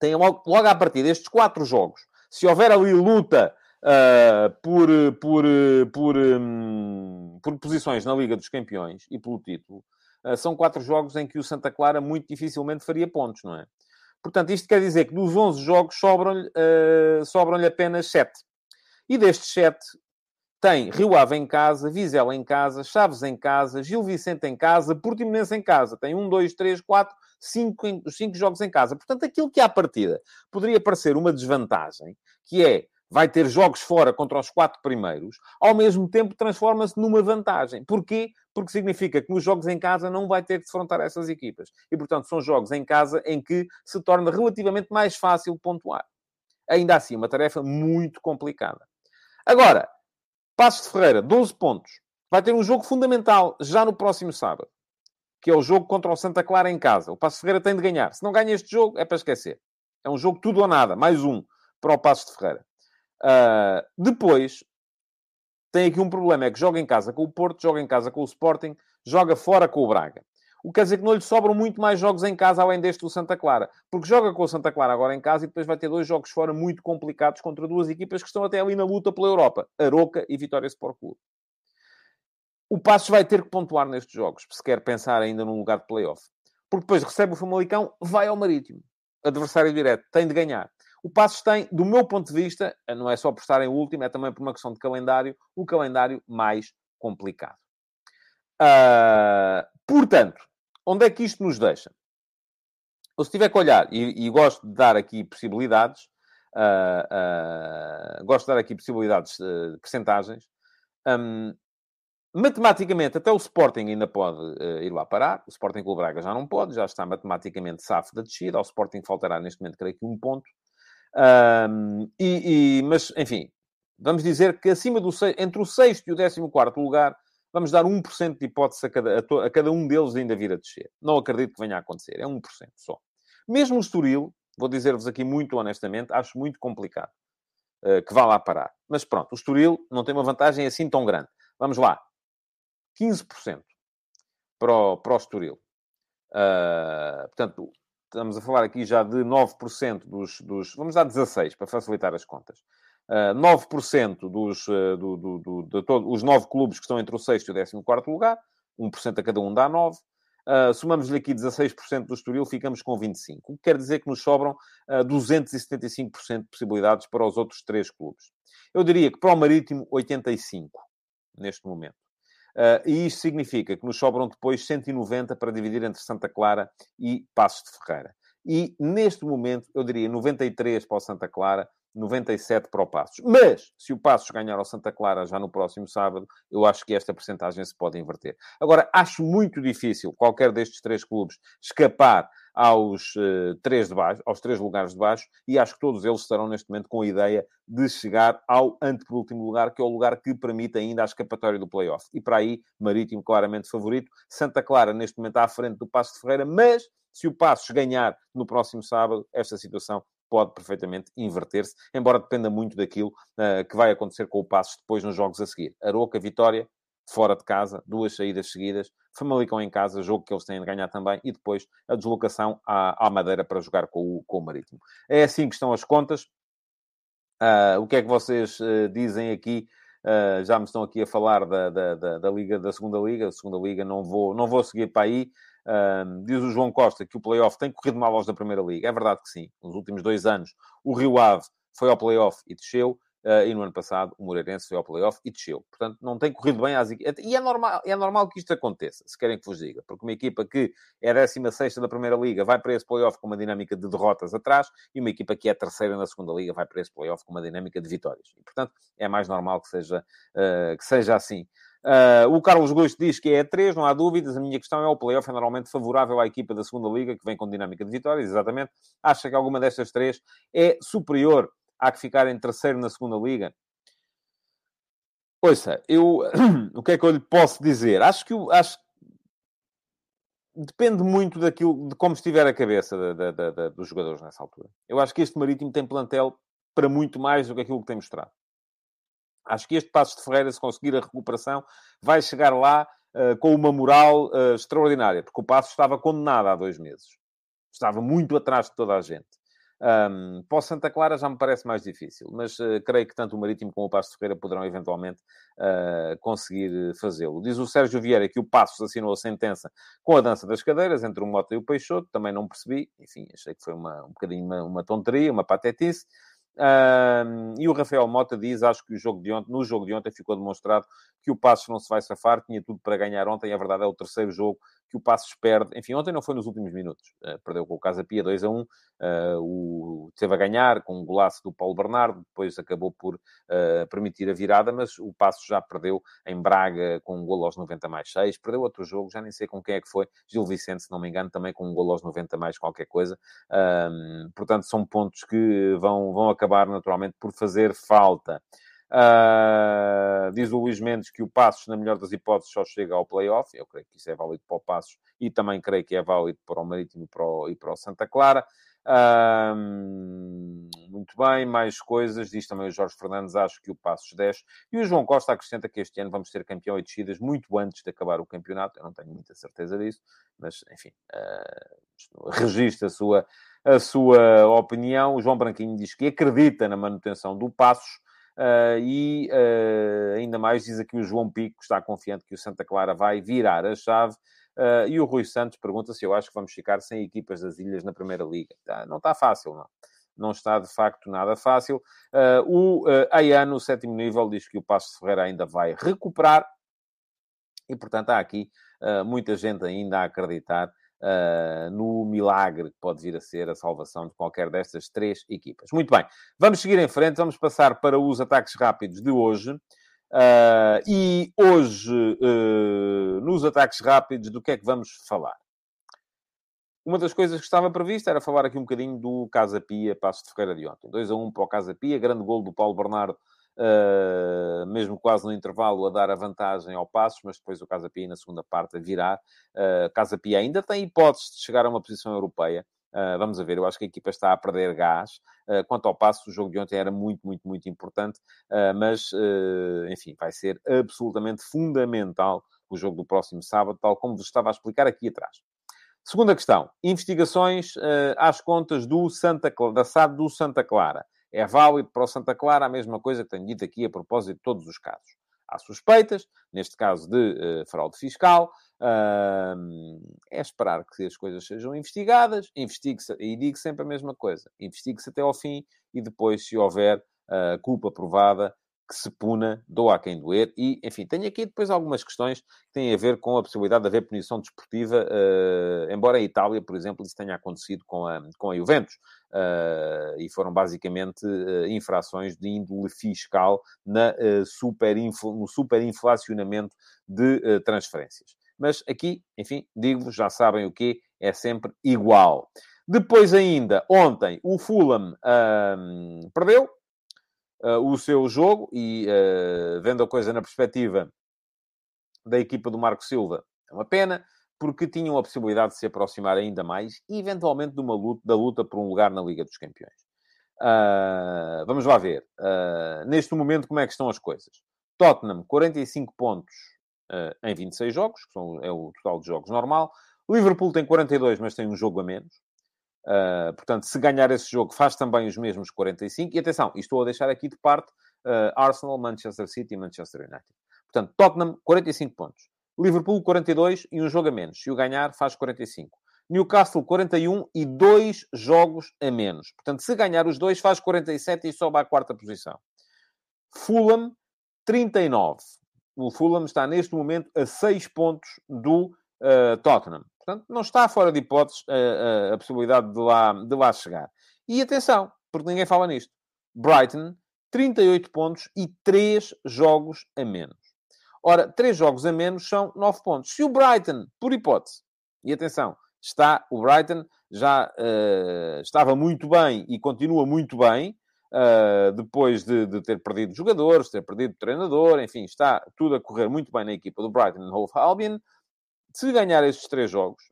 Tem logo, logo à partida estes quatro jogos. Se houver ali luta uh, por, por, por, um, por posições na Liga dos Campeões e pelo título, uh, são quatro jogos em que o Santa Clara muito dificilmente faria pontos, não é? Portanto, isto quer dizer que dos 11 jogos sobram-lhe uh, sobram apenas 7. E destes 7, tem Rio Ave em casa, Vizela em casa, Chaves em casa, Gil Vicente em casa, Portimonense em casa. Tem um, dois, três, quatro, cinco, cinco jogos em casa. Portanto, aquilo que à partida poderia parecer uma desvantagem, que é vai ter jogos fora contra os quatro primeiros, ao mesmo tempo transforma-se numa vantagem. Porquê? Porque significa que nos jogos em casa não vai ter que defrontar essas equipas. E, portanto, são jogos em casa em que se torna relativamente mais fácil pontuar. Ainda assim, uma tarefa muito complicada. Agora, Passos de Ferreira, 12 pontos. Vai ter um jogo fundamental já no próximo sábado, que é o jogo contra o Santa Clara em casa. O Passos de Ferreira tem de ganhar. Se não ganha este jogo, é para esquecer. É um jogo tudo ou nada, mais um para o Passos de Ferreira. Uh, depois, tem aqui um problema, é que joga em casa com o Porto, joga em casa com o Sporting, joga fora com o Braga. O que quer dizer que não lhe sobram muito mais jogos em casa além deste do Santa Clara. Porque joga com o Santa Clara agora em casa e depois vai ter dois jogos fora muito complicados contra duas equipas que estão até ali na luta pela Europa. Aroca e Vitória Sport Clube. O Passos vai ter que pontuar nestes jogos, se quer pensar ainda num lugar de playoff. Porque depois recebe o Famalicão, vai ao Marítimo. Adversário direto, tem de ganhar. O Passos tem, do meu ponto de vista, não é só por estar em último, é também por uma questão de calendário, o calendário mais complicado. Uh, portanto, onde é que isto nos deixa? Ou se tiver que olhar, e, e gosto de dar aqui possibilidades, uh, uh, gosto de dar aqui possibilidades, uh, percentagens, um, matematicamente, até o Sporting ainda pode uh, ir lá parar. O Sporting Clube Braga já não pode, já está matematicamente safo da descida. Ao Sporting faltará neste momento, creio que um ponto. Um, e, e, mas, enfim, vamos dizer que acima do entre o sexto e o décimo quarto lugar, vamos dar 1% de hipótese a cada, a, a cada um deles ainda vir a descer. Não acredito que venha a acontecer. É 1% só. Mesmo o Estoril, vou dizer-vos aqui muito honestamente, acho muito complicado uh, que vá lá parar. Mas pronto, o Estoril não tem uma vantagem assim tão grande. Vamos lá. 15% para o, para o Estoril. Uh, portanto, estamos a falar aqui já de 9% dos, dos... Vamos dar 16, para facilitar as contas. Uh, 9% dos, uh, do, do, do, de todos os 9 clubes que estão entre o 6 e o 14 lugar. 1% a cada um dá 9. Uh, somamos-lhe aqui 16% do Estoril, ficamos com 25%. O que quer dizer que nos sobram uh, 275% de possibilidades para os outros três clubes. Eu diria que para o Marítimo, 85% neste momento. Uh, e isto significa que nos sobram depois 190 para dividir entre Santa Clara e Passos de Ferreira. E neste momento, eu diria 93 para o Santa Clara, 97 para o Passos. Mas, se o Passos ganhar ao Santa Clara já no próximo sábado, eu acho que esta percentagem se pode inverter. Agora, acho muito difícil qualquer destes três clubes escapar aos, uh, três de baixo, aos três lugares de baixo e acho que todos eles estarão neste momento com a ideia de chegar ao antepenúltimo lugar, que é o lugar que permite ainda a escapatória do play-off. E para aí, Marítimo claramente favorito. Santa Clara, neste momento, à frente do Passo de Ferreira, mas se o Passos ganhar no próximo sábado, esta situação pode perfeitamente inverter-se, embora dependa muito daquilo uh, que vai acontecer com o Passos depois nos jogos a seguir. Aroca, Vitória, fora de casa, duas saídas seguidas, Famalicão em casa, jogo que eles têm de ganhar também, e depois a deslocação à, à Madeira para jogar com o, com o Marítimo. É assim que estão as contas. Uh, o que é que vocês uh, dizem aqui? Uh, já me estão aqui a falar da, da, da, da, Liga, da segunda Liga. A segunda Liga não vou, não vou seguir para aí. Uh, diz o João Costa que o playoff tem corrido mal aos da Primeira Liga. É verdade que sim. Nos últimos dois anos, o Rio Ave foi ao playoff e desceu. Uh, e no ano passado, o Moreirense foi ao playoff e desceu. Portanto, não tem corrido bem às equipas. E é normal, é normal que isto aconteça, se querem que vos diga. Porque uma equipa que é a 16 da Primeira Liga vai para esse playoff com uma dinâmica de derrotas atrás e uma equipa que é terceira na Segunda Liga vai para esse playoff com uma dinâmica de vitórias. E, portanto, é mais normal que seja, uh, que seja assim. Uh, o Carlos Gosto diz que é a 3, não há dúvidas. A minha questão é o playoff é normalmente favorável à equipa da segunda liga, que vem com dinâmica de vitórias, exatamente. Acha que alguma destas três é superior à que ficar em terceiro na segunda liga? Ouça, eu, (clears throat) o que é que eu lhe posso dizer? Acho que, acho depende muito daquilo, de como estiver a cabeça da, da, da, dos jogadores nessa altura. Eu acho que este Marítimo tem plantel para muito mais do que aquilo que tem mostrado. Acho que este Passos de Ferreira, se conseguir a recuperação, vai chegar lá uh, com uma moral uh, extraordinária, porque o Passos estava condenado há dois meses. Estava muito atrás de toda a gente. Um, para o Santa Clara já me parece mais difícil, mas uh, creio que tanto o Marítimo como o Passos de Ferreira poderão eventualmente uh, conseguir fazê-lo. Diz o Sérgio Vieira que o Passos assinou a sentença com a dança das cadeiras entre o Mota e o Peixoto, também não percebi, enfim, achei que foi uma, um bocadinho uma, uma tonteria, uma patetice. Um, e o Rafael Mota diz: Acho que o jogo de ontem, no jogo de ontem ficou demonstrado que o Passos não se vai safar, tinha tudo para ganhar ontem. A verdade é o terceiro jogo que o Passos perde. Enfim, ontem não foi nos últimos minutos. Uh, perdeu com o Casa Pia 2 a 1. Uh, o, teve a ganhar com um golaço do Paulo Bernardo, depois acabou por uh, permitir a virada, mas o Passos já perdeu em Braga com um golo aos 90 mais 6. Perdeu outro jogo, já nem sei com quem é que foi. Gil Vicente, se não me engano, também com um golo aos 90 mais qualquer coisa. portanto, são pontos que vão, vão acabar naturalmente por fazer falta. Uh, diz o Luís Mendes que o Passos, na melhor das hipóteses, só chega ao playoff. Eu creio que isso é válido para o Passos e também creio que é válido para o Marítimo e para o, e para o Santa Clara. Uh, muito bem, mais coisas. Diz também o Jorge Fernandes, acho que o Passos 10. E o João Costa acrescenta que este ano vamos ter campeão e descidas muito antes de acabar o campeonato. Eu não tenho muita certeza disso, mas enfim, uh, registra a sua, a sua opinião. O João Branquinho diz que acredita na manutenção do Passos Uh, e uh, ainda mais diz aqui o João Pico, está confiante que o Santa Clara vai virar a chave. Uh, e o Rui Santos pergunta se eu acho que vamos ficar sem equipas das ilhas na Primeira Liga. Tá, não está fácil, não. não está de facto nada fácil. o uh, no sétimo nível, diz que o Passo Ferreira ainda vai recuperar e, portanto, há aqui muita gente ainda a acreditar uh, no milagre que pode vir a ser a salvação de qualquer destas três equipas. Muito bem, vamos seguir em frente, vamos passar para os ataques rápidos de hoje. Uh, e hoje, uh, nos ataques rápidos, do que é que vamos falar? Uma das coisas que estava prevista era falar aqui um bocadinho do Casa Pia, Passo de Ferreira de ontem. 2 a 1 para o Casa Pia, grande gol do Paulo Bernardo uh, mesmo quase no intervalo, a dar a vantagem ao Passos, mas depois o Casa Pia na segunda parte a virar. Uh, Casa Pia ainda tem hipóteses de chegar a uma posição europeia. Uh, vamos ver, eu acho que a equipa está a perder gás. Uh, quanto ao passo, o jogo de ontem era muito, muito, muito importante, mas, enfim, vai ser absolutamente fundamental o jogo do próximo sábado, tal como vos estava a explicar aqui atrás. Segunda questão, investigações às contas do Santa, da SAD do Santa Clara. É válido para o Santa Clara a mesma coisa que tenho dito aqui a propósito de todos os casos. Há suspeitas, neste caso de uh, fraude fiscal, uh, é esperar que as coisas sejam investigadas, investigue-se, e digo sempre a mesma coisa, investigue-se até ao fim e depois, se houver uh, culpa provada, que se puna, doa a quem doer. E, enfim, tenho aqui depois algumas questões que têm a ver com a possibilidade de haver punição desportiva, uh, embora em Itália, por exemplo, isso tenha acontecido com a, com a Juventus. Uh, e foram basicamente uh, infrações de índole fiscal na, super no superinflacionamento de transferências. Mas aqui, enfim, digo-vos, já sabem o que é sempre igual. Depois ainda, ontem, o Fulham perdeu, uh, o seu jogo e uh, vendo a coisa na perspectiva da equipa do Marco Silva, é uma pena, porque tinham a possibilidade de se aproximar ainda mais e eventualmente de uma luta, da luta por um lugar na Liga dos Campeões. Uh, vamos lá ver. Uh, neste momento, como é que estão as coisas? Tottenham, 45 pontos uh, em 26 jogos, que são, é o total de jogos normal. Liverpool tem 42, mas tem um jogo a menos. Uh, portanto, se ganhar esse jogo, faz também os mesmos 45. E atenção, estou a deixar aqui de parte uh, Arsenal, Manchester City e Manchester United. Portanto, Tottenham, 45 pontos. Liverpool, 42 e um jogo a menos. Se o ganhar, faz 45. Newcastle, 41 e dois jogos a menos. Portanto, se ganhar os dois, faz 47 e sobe à quarta posição. Fulham, 39. O Fulham está neste momento a 6 pontos do uh, Tottenham. Portanto, não está fora de hipóteses a, a, a, possibilidade de lá, de lá chegar. E atenção, porque ninguém fala nisto. Brighton, 38 pontos e 3 jogos a menos. Ora, 3 jogos a menos são 9 pontos. Se o Brighton, por hipótese, e atenção, está, o Brighton já uh, estava muito bem e continua muito bem, uh, depois de, de, ter perdido jogadores, ter perdido treinador, enfim, está tudo a correr muito bem na equipa do Brighton Hove Albion se ganhar estes três jogos,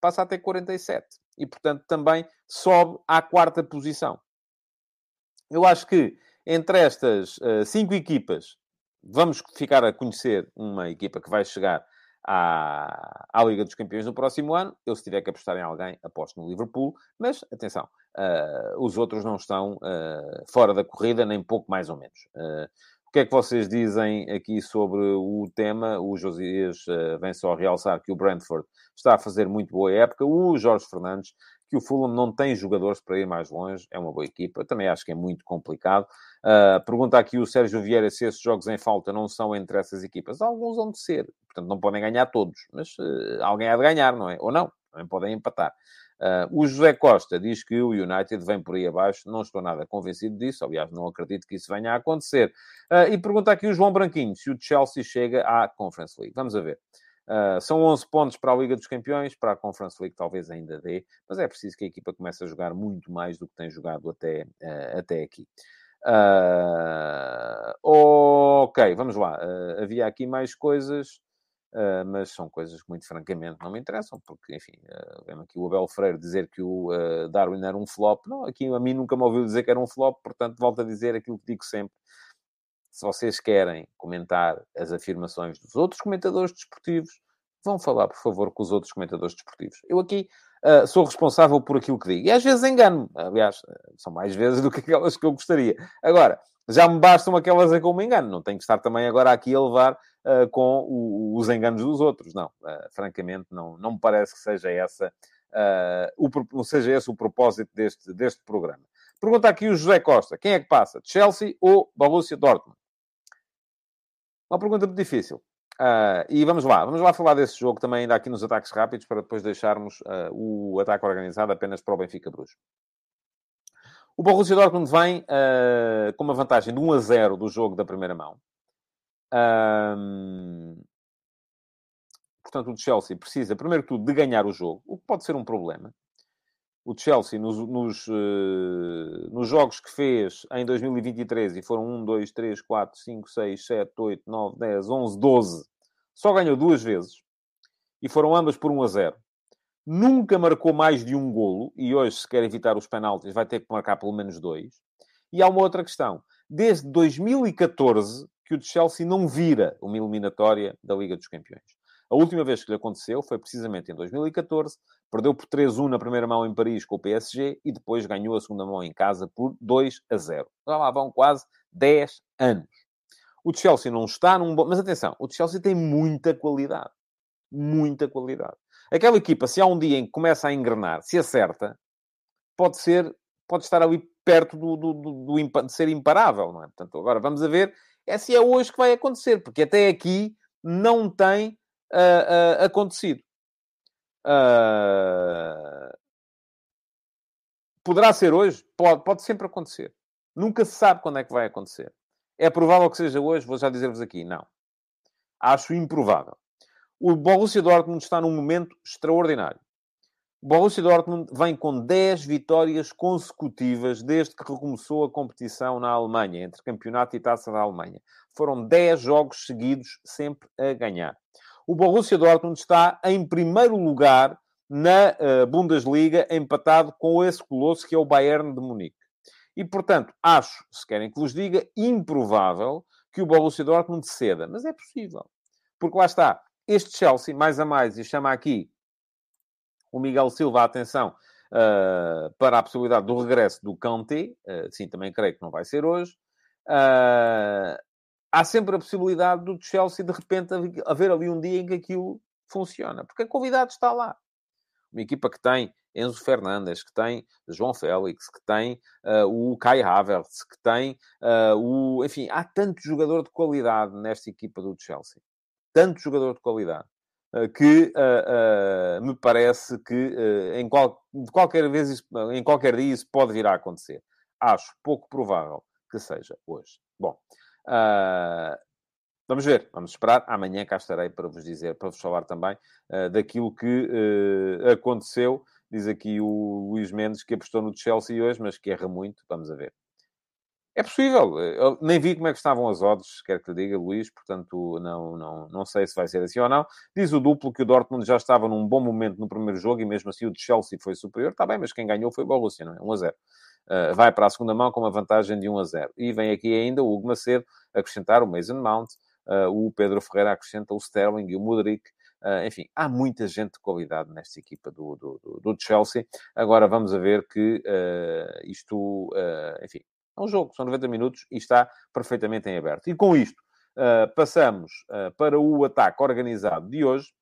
passa a ter 47. E, portanto, também sobe à quarta posição. Eu acho que entre estas uh, cinco equipas, vamos ficar a conhecer uma equipa que vai chegar à, à Liga dos Campeões no próximo ano. Eu, se tiver que apostar em alguém, aposto no Liverpool. Mas, atenção, uh, os outros não estão uh, fora da corrida, nem pouco mais ou menos. O que é que vocês dizem aqui sobre o tema? O Josias uh, vem só realçar que o Brentford está a fazer muito boa época. O Jorge Fernandes, que o Fulham não tem jogadores para ir mais longe. É uma boa equipa. Também acho que é muito complicado. Uh, pergunta aqui o Sérgio Vieira se esses jogos em falta não são entre essas equipas. Alguns vão de ser. Portanto, não podem ganhar todos. Mas uh, alguém há de ganhar, não é? Ou não. Também podem empatar. Uh, o José Costa diz que o United vem por aí abaixo. Não estou nada convencido disso. Aliás, não acredito que isso venha a acontecer. Uh, e pergunta aqui o João Branquinho se o Chelsea chega à Conference League. Vamos a ver. Uh, são 11 pontos para a Liga dos Campeões, para a Conference League talvez ainda dê, mas é preciso que a equipa comece a jogar muito mais do que tem jogado até, até aqui. Ok, vamos lá. havia aqui mais coisas. Uh, mas são coisas que, muito francamente, não me interessam, porque, enfim, uh, vemos aqui o Abel Freire dizer que o uh, Darwin era um flop. Não, aqui a mim nunca me ouviu dizer que era um flop, portanto, volto a dizer aquilo que digo sempre. Se vocês querem comentar as afirmações dos outros comentadores desportivos, vão falar, por favor, com os outros comentadores desportivos. Eu aqui uh, sou responsável por aquilo que digo. E às vezes engano. Aliás, são mais vezes do que aquelas que eu gostaria. Agora, já me bastam aquelas eu me engano. Não tenho que estar também agora aqui a levar uh, com o, os enganos dos outros. Não, uh, francamente, não, não me parece que seja essa, uh, o, seja esse o propósito deste, deste programa. Pergunta aqui o José Costa. Quem é que passa? Chelsea ou Borussia Dortmund? Uma pergunta muito difícil. Uh, e vamos lá, vamos lá falar desse jogo também ainda aqui nos ataques rápidos para depois deixarmos uh, o ataque organizado apenas para o Benfica Bruges. O Borussia Dortmund vem uh, com uma vantagem de 1 a 0 do jogo da primeira mão. portanto, o Chelsea precisa, primeiro que tudo, de ganhar o jogo, o que pode ser um problema o Chelsea nos, nos, uh, nos, jogos que fez em 2023, e foram 1, 2, 3, 4, 5, 6, 7, 8, 9, 10, 11, 12, só ganhou duas vezes, e foram ambas por 1 a 0. Nunca marcou mais de um golo, e hoje, se quer evitar os penaltis, vai ter que marcar pelo menos dois. E há uma outra questão. Desde 2014 que o Chelsea não vira uma eliminatória da Liga dos Campeões. A última vez que lhe aconteceu foi precisamente em 2014, perdeu por 3-1 na primeira mão em Paris com o PSG e depois ganhou a segunda mão em casa por 2 a 0. Já lá vão quase 10 anos. O Chelsea não está num bom... Mas atenção, o Chelsea tem muita qualidade. Muita qualidade. Aquela equipa, se há um dia em que começa a engrenar, se acerta, pode ser, pode estar ali perto do, do, do, do de ser imparável, não é? Portanto, agora vamos a ver é se é hoje que vai acontecer, porque até aqui não tem uh, uh, acontecido. Uh, poderá ser hoje? Pode, pode sempre acontecer. Nunca se sabe quando é que vai acontecer. É provável que seja hoje? Vou já dizer-vos aqui, não. Acho improvável. O Borussia Dortmund está num momento extraordinário. O Borussia Dortmund vem com 10 vitórias consecutivas desde que recomeçou a competição na Alemanha, entre campeonato e taça da Alemanha. Foram 10 jogos seguidos sempre a ganhar o Borussia Dortmund está em primeiro lugar na uh, Bundesliga, empatado com esse colosso que é o Bayern de Munique. E, portanto, acho, se querem que vos diga, improvável que o Borussia Dortmund ceda. Mas é possível. Porque lá está, este Chelsea, mais a mais, e chama aqui o Miguel Silva a atenção uh, para a possibilidade do regresso do Kanté, uh, sim, também creio que não vai ser hoje, uh, há sempre a possibilidade do Chelsea, de repente, haver ali um dia em que aquilo funciona. Porque a convidado está lá. Uma equipa que tem Enzo Fernandes, que tem João Félix, que tem uh, o Kai Havertz, que tem uh, o... Enfim, há tanto jogador de qualidade nesta equipa do Chelsea. Tanto jogador de qualidade. Uh, que me parece que em qual, qualquer vez, isso, em qualquer dia, isso pode vir a acontecer. Acho pouco provável que seja hoje. Bom, Uh, vamos ver, vamos esperar. Amanhã cá estarei para vos dizer, para vos falar também uh, daquilo que uh, aconteceu. Diz aqui o Luís Mendes que apostou no Chelsea hoje, mas que erra muito. Vamos a ver. É possível. Eu nem vi como é que estavam as odds, quer que lhe diga, Luís, portanto, não, não, não sei se vai ser assim ou não. Diz o duplo que o Dortmund já estava num bom momento no primeiro jogo e mesmo assim o de Chelsea foi superior. Está bem, mas quem ganhou foi o Borussia, não é? 1 a 0. Uh, vai para a segunda mão com uma vantagem de 1 a 0. E vem aqui ainda o Hugo Macedo acrescentar o Mason Mount, uh, o Pedro Ferreira acrescenta o Sterling e o Mudrik. Uh, enfim, há muita gente de qualidade nesta equipa do, do, do, Chelsea. Agora vamos a ver que isto, enfim, é um jogo, são 90 minutos e está perfeitamente em aberto. E com isto, uh, passamos uh, para o ataque organizado de hoje.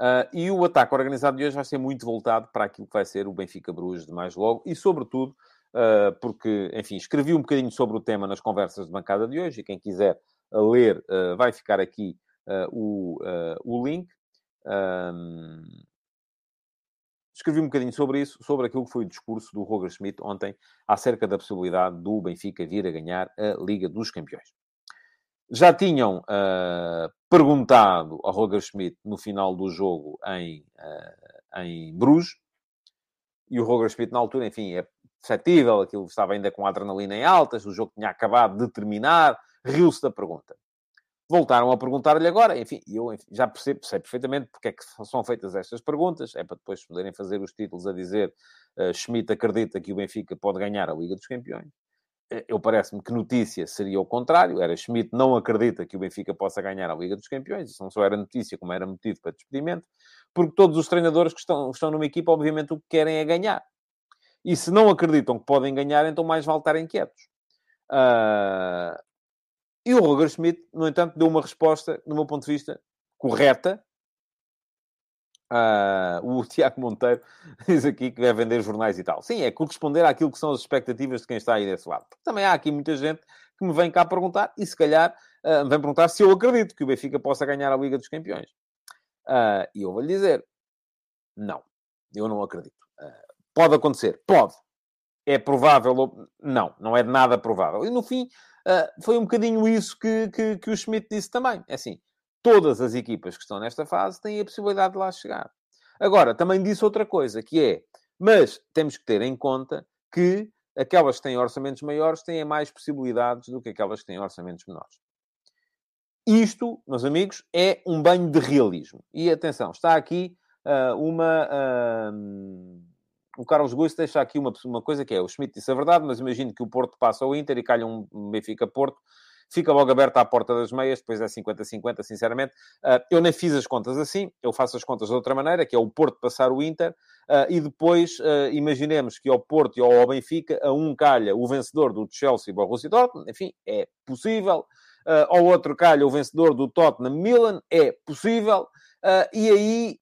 Uh, e o ataque organizado de hoje vai ser muito voltado para aquilo que vai ser o Benfica Bruges de mais logo e, sobretudo, porque, enfim, escrevi um bocadinho sobre o tema nas conversas de bancada de hoje e quem quiser ler vai ficar aqui o, o link escrevi um bocadinho sobre isso, sobre aquilo que foi o discurso do Roger Schmidt ontem acerca da possibilidade do Benfica vir a ganhar a Liga dos Campeões. Já tinham uh, perguntado ao Roger Schmidt no final do jogo em, uh, em Bruges, e o Roger Schmidt, na altura, enfim, é perceptível, aquilo estava ainda com a adrenalina em altas, o jogo tinha acabado de terminar, riu-se da pergunta. Voltaram a perguntar-lhe agora, enfim, eu já percebo, sei perfeitamente porque é que são feitas estas perguntas, é para depois poderem fazer os títulos a dizer uh, Schmidt acredita que o Benfica pode ganhar a Liga dos Campeões. Eh, eu parece-me que notícia seria o contrário, era Schmidt não acredita que o Benfica possa ganhar a Liga dos Campeões, isso não só era notícia, como era motivo para despedimento, porque todos os treinadores que estão, estão numa equipa, obviamente, o que querem é ganhar. E se não acreditam que podem ganhar, então mais vale estarem quietos. Uh, e o Roger Schmidt, no entanto, deu uma resposta, do meu ponto de vista, correta, Uh, o (laughs) Tiago Monteiro diz aqui que vai vender jornais e tal. Sim, é corresponder àquilo que são as expectativas de quem está aí desse lado. Porque também há aqui muita gente que me vem cá perguntar, e se calhar uh, me vem perguntar se eu acredito que o Benfica possa ganhar a Liga dos Campeões. Uh, e eu vou-lhe dizer, não, eu não acredito. pode acontecer? Pode. É provável? Não, não é nada provável. E no fim, foi um bocadinho isso que, que, que o Schmidt disse também. É assim, todas as equipas que estão nesta fase têm a possibilidade de lá chegar. Agora, também disse outra coisa, que é, mas temos que ter em conta que aquelas que têm orçamentos maiores têm mais possibilidades do que aquelas que têm orçamentos menores. Isto, meus amigos, é um banho de realismo. E atenção, está aqui uh, uma. Uh, o Carlos Guiz deixa aqui uma, uma coisa que é: o Schmidt disse a verdade, mas imagino que o Porto passa ao Inter e calha um Benfica Porto fica logo aberta à porta das meias, depois é 50-50, sinceramente. Uh, eu nem fiz as contas assim, eu faço as contas de outra maneira, que é o Porto passar o Inter, uh, e depois uh, imaginemos que ao Porto e ao Benfica, a um calha o vencedor do Chelsea e Borussia Dortmund, enfim, é possível. Ao outro calha o vencedor do Tottenham Milan, é possível. e aí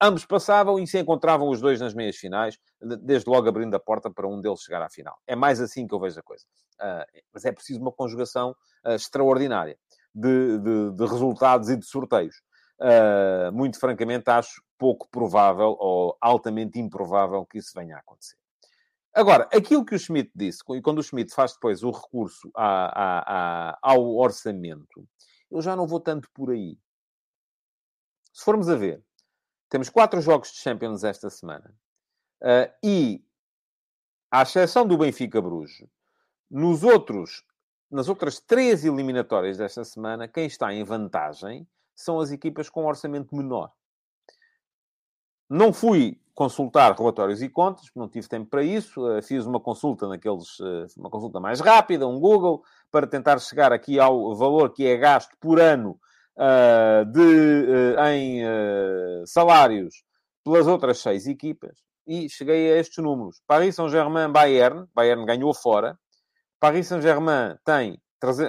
ambos passavam e se encontravam os dois nas meias finais, desde logo abrindo a porta para um deles chegar à final. É mais assim que eu vejo a coisa. Uh, mas é preciso uma conjugação uh, extraordinária de, de, de, resultados e de sorteios. Uh, muito francamente, acho pouco provável ou altamente improvável que isso venha a acontecer. Agora, aquilo que o Schmidt disse, e quando o Schmidt faz depois o recurso a, a, a, ao orçamento, eu já não vou tanto por aí. Se formos a ver, temos quatro jogos de Champions esta semana. Uh, e, à exceção do Benfica Bruges, nos outros, nas outras três eliminatórias desta semana, quem está em vantagem são as equipas com orçamento menor. Não fui consultar relatórios e contas, não tive tempo para isso. Uh, fiz uma consulta naqueles, uh, uma consulta mais rápida, um Google, para tentar chegar aqui ao valor que é gasto por ano uh, de, uh, em uh, salários pelas outras seis equipas e cheguei a estes números. Paris Saint-Germain, Bayern, Bayern ganhou fora. Paris Saint-Germain tem,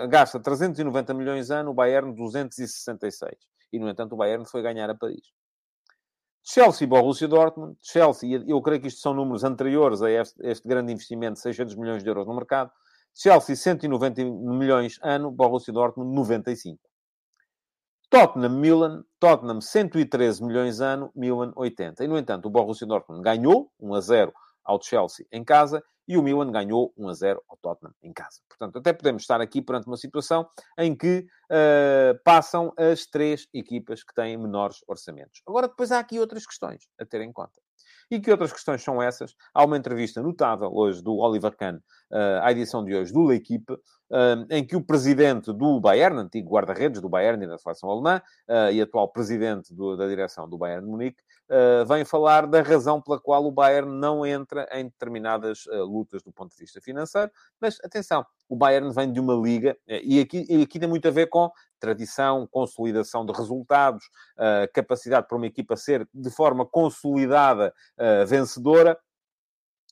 gasta 390 milhões ano, o Bayern 266. E, no entanto, o Bayern foi ganhar a Paris. Chelsea Borussia Dortmund. Chelsea, eu creio que isto são números anteriores a este, este grande investimento de 600 milhões de euros no mercado. Chelsea, 190 milhões ano, Borussia Dortmund, 95. Tottenham-Milan, Tottenham 113 milhões ano, Milan 80. E, no entanto, o Borussia Dortmund ganhou 1 a 0 ao Chelsea em casa e o Milan ganhou 1 a 0 ao Tottenham em casa. Portanto, até podemos estar aqui perante uma situação em que uh, passam as três equipas que têm menores orçamentos. Agora, depois há aqui outras questões a ter em conta. E que outras questões são essas? Há uma entrevista notável hoje do Oliver Kahn, uh, à edição de hoje do L'Equipe, uh, em que o presidente do Bayern, antigo guarda-redes do Bayern e da seleção alemã, uh, e atual presidente do, da direção do Bayern de Munique, uh, vem falar da razão pela qual o Bayern não entra em determinadas lutas do ponto de vista financeiro. Mas, atenção, o Bayern vem de uma liga, e aqui, e aqui tem muito a ver com tradição, consolidação de resultados, uh, capacidade para uma equipa ser de forma consolidada uh, vencedora,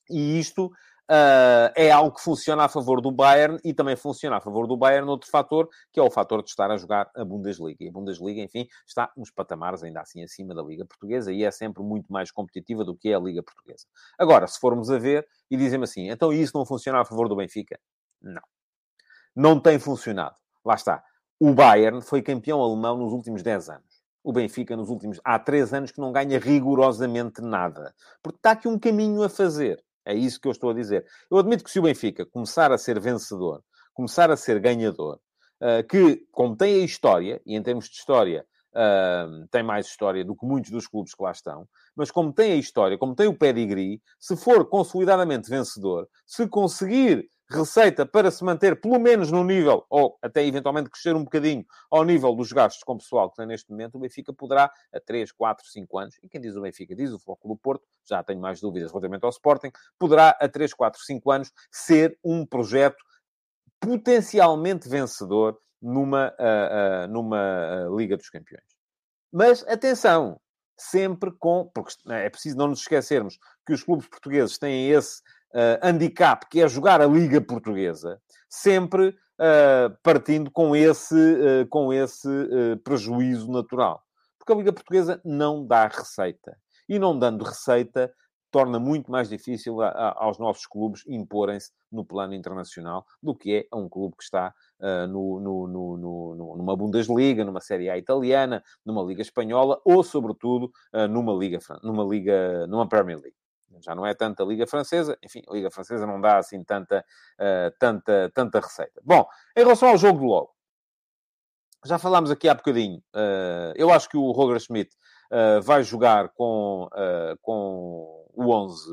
e isto uh, é algo que funciona a favor do Bayern e também funciona a favor do Bayern outro fator, que é o fator de estar a jogar a Bundesliga. E a Bundesliga, enfim, está nos patamares ainda assim acima da Liga Portuguesa e é sempre muito mais competitiva do que é a Liga Portuguesa. Agora, se formos a ver e dizem assim, então isso não funciona a favor do Benfica? Não. Não tem funcionado. Lá está. O Bayern foi campeão alemão nos últimos 10 anos. O Benfica, nos últimos... Há 3 anos que não ganha rigorosamente nada. Porque está aqui um caminho a fazer. É isso que eu estou a dizer. Eu admito que se o Benfica começar a ser vencedor, começar a ser ganhador, uh, que, como tem a história, e em termos de história, uh, tem mais história do que muitos dos clubes que lá estão, mas como tem a história, como tem o pedigree, se for consolidadamente vencedor, se conseguir receita para se manter pelo menos no nível, ou até eventualmente crescer um bocadinho ao nível dos gastos com pessoal que tem neste momento, o Benfica poderá, a 3, 4, 5 anos, e quem diz o Benfica diz o Foco do Porto, já tenho mais dúvidas relativamente ao Sporting, poderá, a 3, 4, 5 anos, ser um projeto potencialmente vencedor numa, uh, uh, numa uh, Liga dos Campeões. Mas atenção, sempre com. Porque é preciso não nos esquecermos que os clubes portugueses têm esse handicap, que é jogar a Liga Portuguesa, sempre uh, partindo com esse, uh, com esse prejuízo natural. Porque a Liga Portuguesa não dá receita. E não dando receita, torna muito mais difícil a, a, aos nossos clubes imporem-se no plano internacional do que é a um clube que está uh, no, no, no, numa Bundesliga, numa Série A italiana, numa Liga Espanhola ou, sobretudo, uh, numa Liga, numa Liga, numa Premier League. Já não é tanta Liga Francesa, enfim, a Liga Francesa não dá assim tanta, uh, tanta, tanta receita. Bom, em relação ao jogo de logo, já falámos aqui há bocadinho, eu acho que o Roger Schmidt vai jogar com, com o 11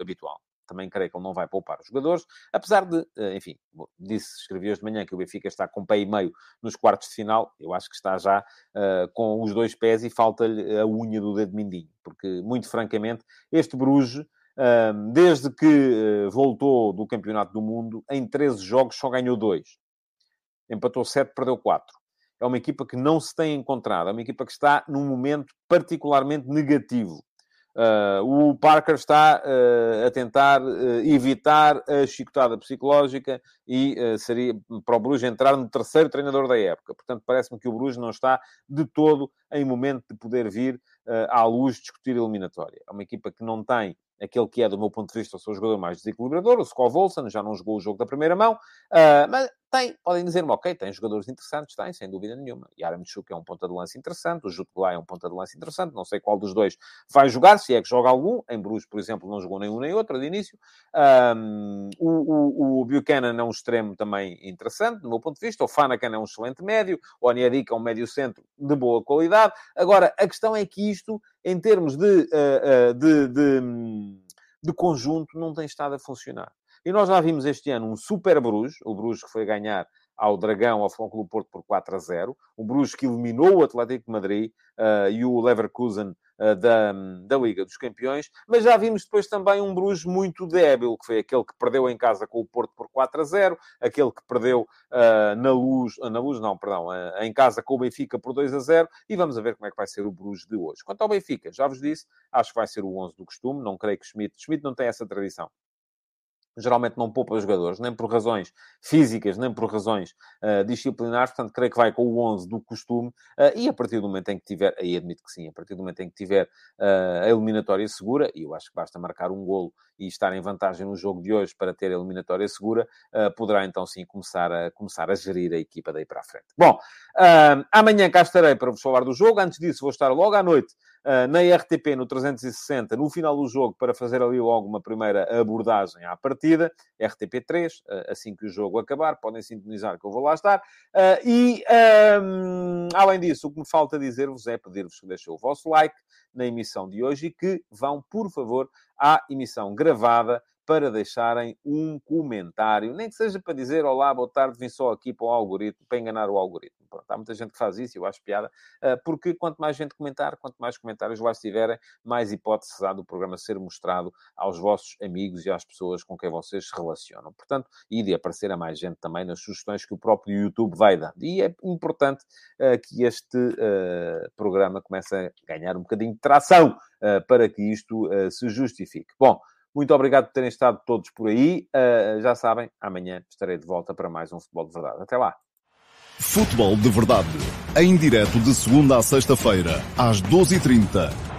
habitual também creio que ele não vai poupar os jogadores, apesar de, eh, enfim, disse, escrevi hoje de manhã que o Benfica está com pé e meio nos quartos de final, eu acho que está já uh, com os dois pés e falta-lhe a unha do dedo mindinho, porque, muito francamente, este Bruges, uh, desde que uh, voltou do Campeonato do Mundo, em 13 jogos só ganhou dois. Empatou 7, perdeu 4 é uma equipa que não se tem encontrado, é uma equipa que está num momento particularmente negativo. Uh, o Parker está uh, a tentar uh, evitar a chicotada psicológica e seria para o Bruges entrar no terceiro treinador da época. Portanto, parece-me que o Bruges não está de todo em momento de poder vir à luz discutir eliminatória. É uma equipa que não tem aquele que é, do meu ponto de vista, o seu jogador mais desequilibrador, o Skov Olsen, já não jogou o jogo da primeira mão, mas tem, podem dizer-me, ok, tem jogadores interessantes, tem, sem dúvida nenhuma. Yaramchuk é um ponta de lance interessante, o Jutglai é um ponta de lance interessante, não sei qual dos dois vai jogar, se é que joga algum. Em Bruges, por exemplo, não jogou nenhum nem outro de início. Um, o, o, o, Buchanan é um extremo também interessante, do meu ponto de vista. O Fanakan é um excelente médio. O Onyedika é um médio centro de boa qualidade. Agora, a questão é que isto, em termos de, uh, uh, de, de, de conjunto, não tem estado a funcionar. E nós já vimos este ano um super Bruges, o Bruges que foi ganhar ao Dragão, ao Futebol Porto por 4 a 0. O Bruges que eliminou o Atlético de Madrid uh, e o Leverkusen uh, da, da Liga dos Campeões. Mas já vimos depois também um Bruges muito débil, que foi aquele que perdeu em casa com o Porto por 4 a 0, aquele que perdeu uh, na Luz, na Luz não, perdão, em casa com o Benfica por 2 a 0. E vamos ver como é que vai ser o Bruges de hoje. Quanto ao Benfica, já vos disse, acho que vai ser o 11 do costume. Não creio que Schmidt... Schmidt não tem essa tradição geralmente não poupa os jogadores, nem por razões físicas, nem por razões uh, disciplinares, portanto, creio que vai com o 11 do costume, uh, e a partir do momento em que tiver, aí admito que sim, a partir do momento em que tiver uh, a eliminatória segura, e eu acho que basta marcar um golo e estar em vantagem no jogo de hoje para ter a eliminatória segura, poderá então sim começar a, começar a gerir a equipa daí para a frente. Bom, amanhã cá estarei para vos falar do jogo, antes disso vou estar logo à noite na RTP no 360, no final do jogo, para fazer ali logo uma primeira abordagem à partida. RTP3, uh, ah, assim que o jogo acabar, podem sintonizar que eu vou lá estar. Uh, e, um, além disso, o que me falta dizer-vos é pedir-vos que deixem o vosso like na emissão de hoje e que vão, por favor, à emissão gravada para deixarem um comentário, nem que seja para dizer olá, boa tarde, vim só aqui para o algoritmo, para enganar o algoritmo. Pronto, há muita gente que faz isso, eu acho piada, eh, porque quanto mais gente comentar, quanto mais comentários lá estiverem, mais hipóteses há do programa ser mostrado aos vossos amigos e às pessoas com quem vocês se relacionam. Portanto, e de aparecer a mais gente também nas sugestões que o próprio YouTube vai dando. E é importante uh, que este uh, programa comece a ganhar um bocadinho de tração para que isto se justifique. Bom, muito obrigado por terem estado todos por aí. Uh, já sabem, amanhã estarei de volta para mais um Futebol de Verdade. Até lá. Futebol de Verdade. Em direto de segunda a sexta-feira, às 12h30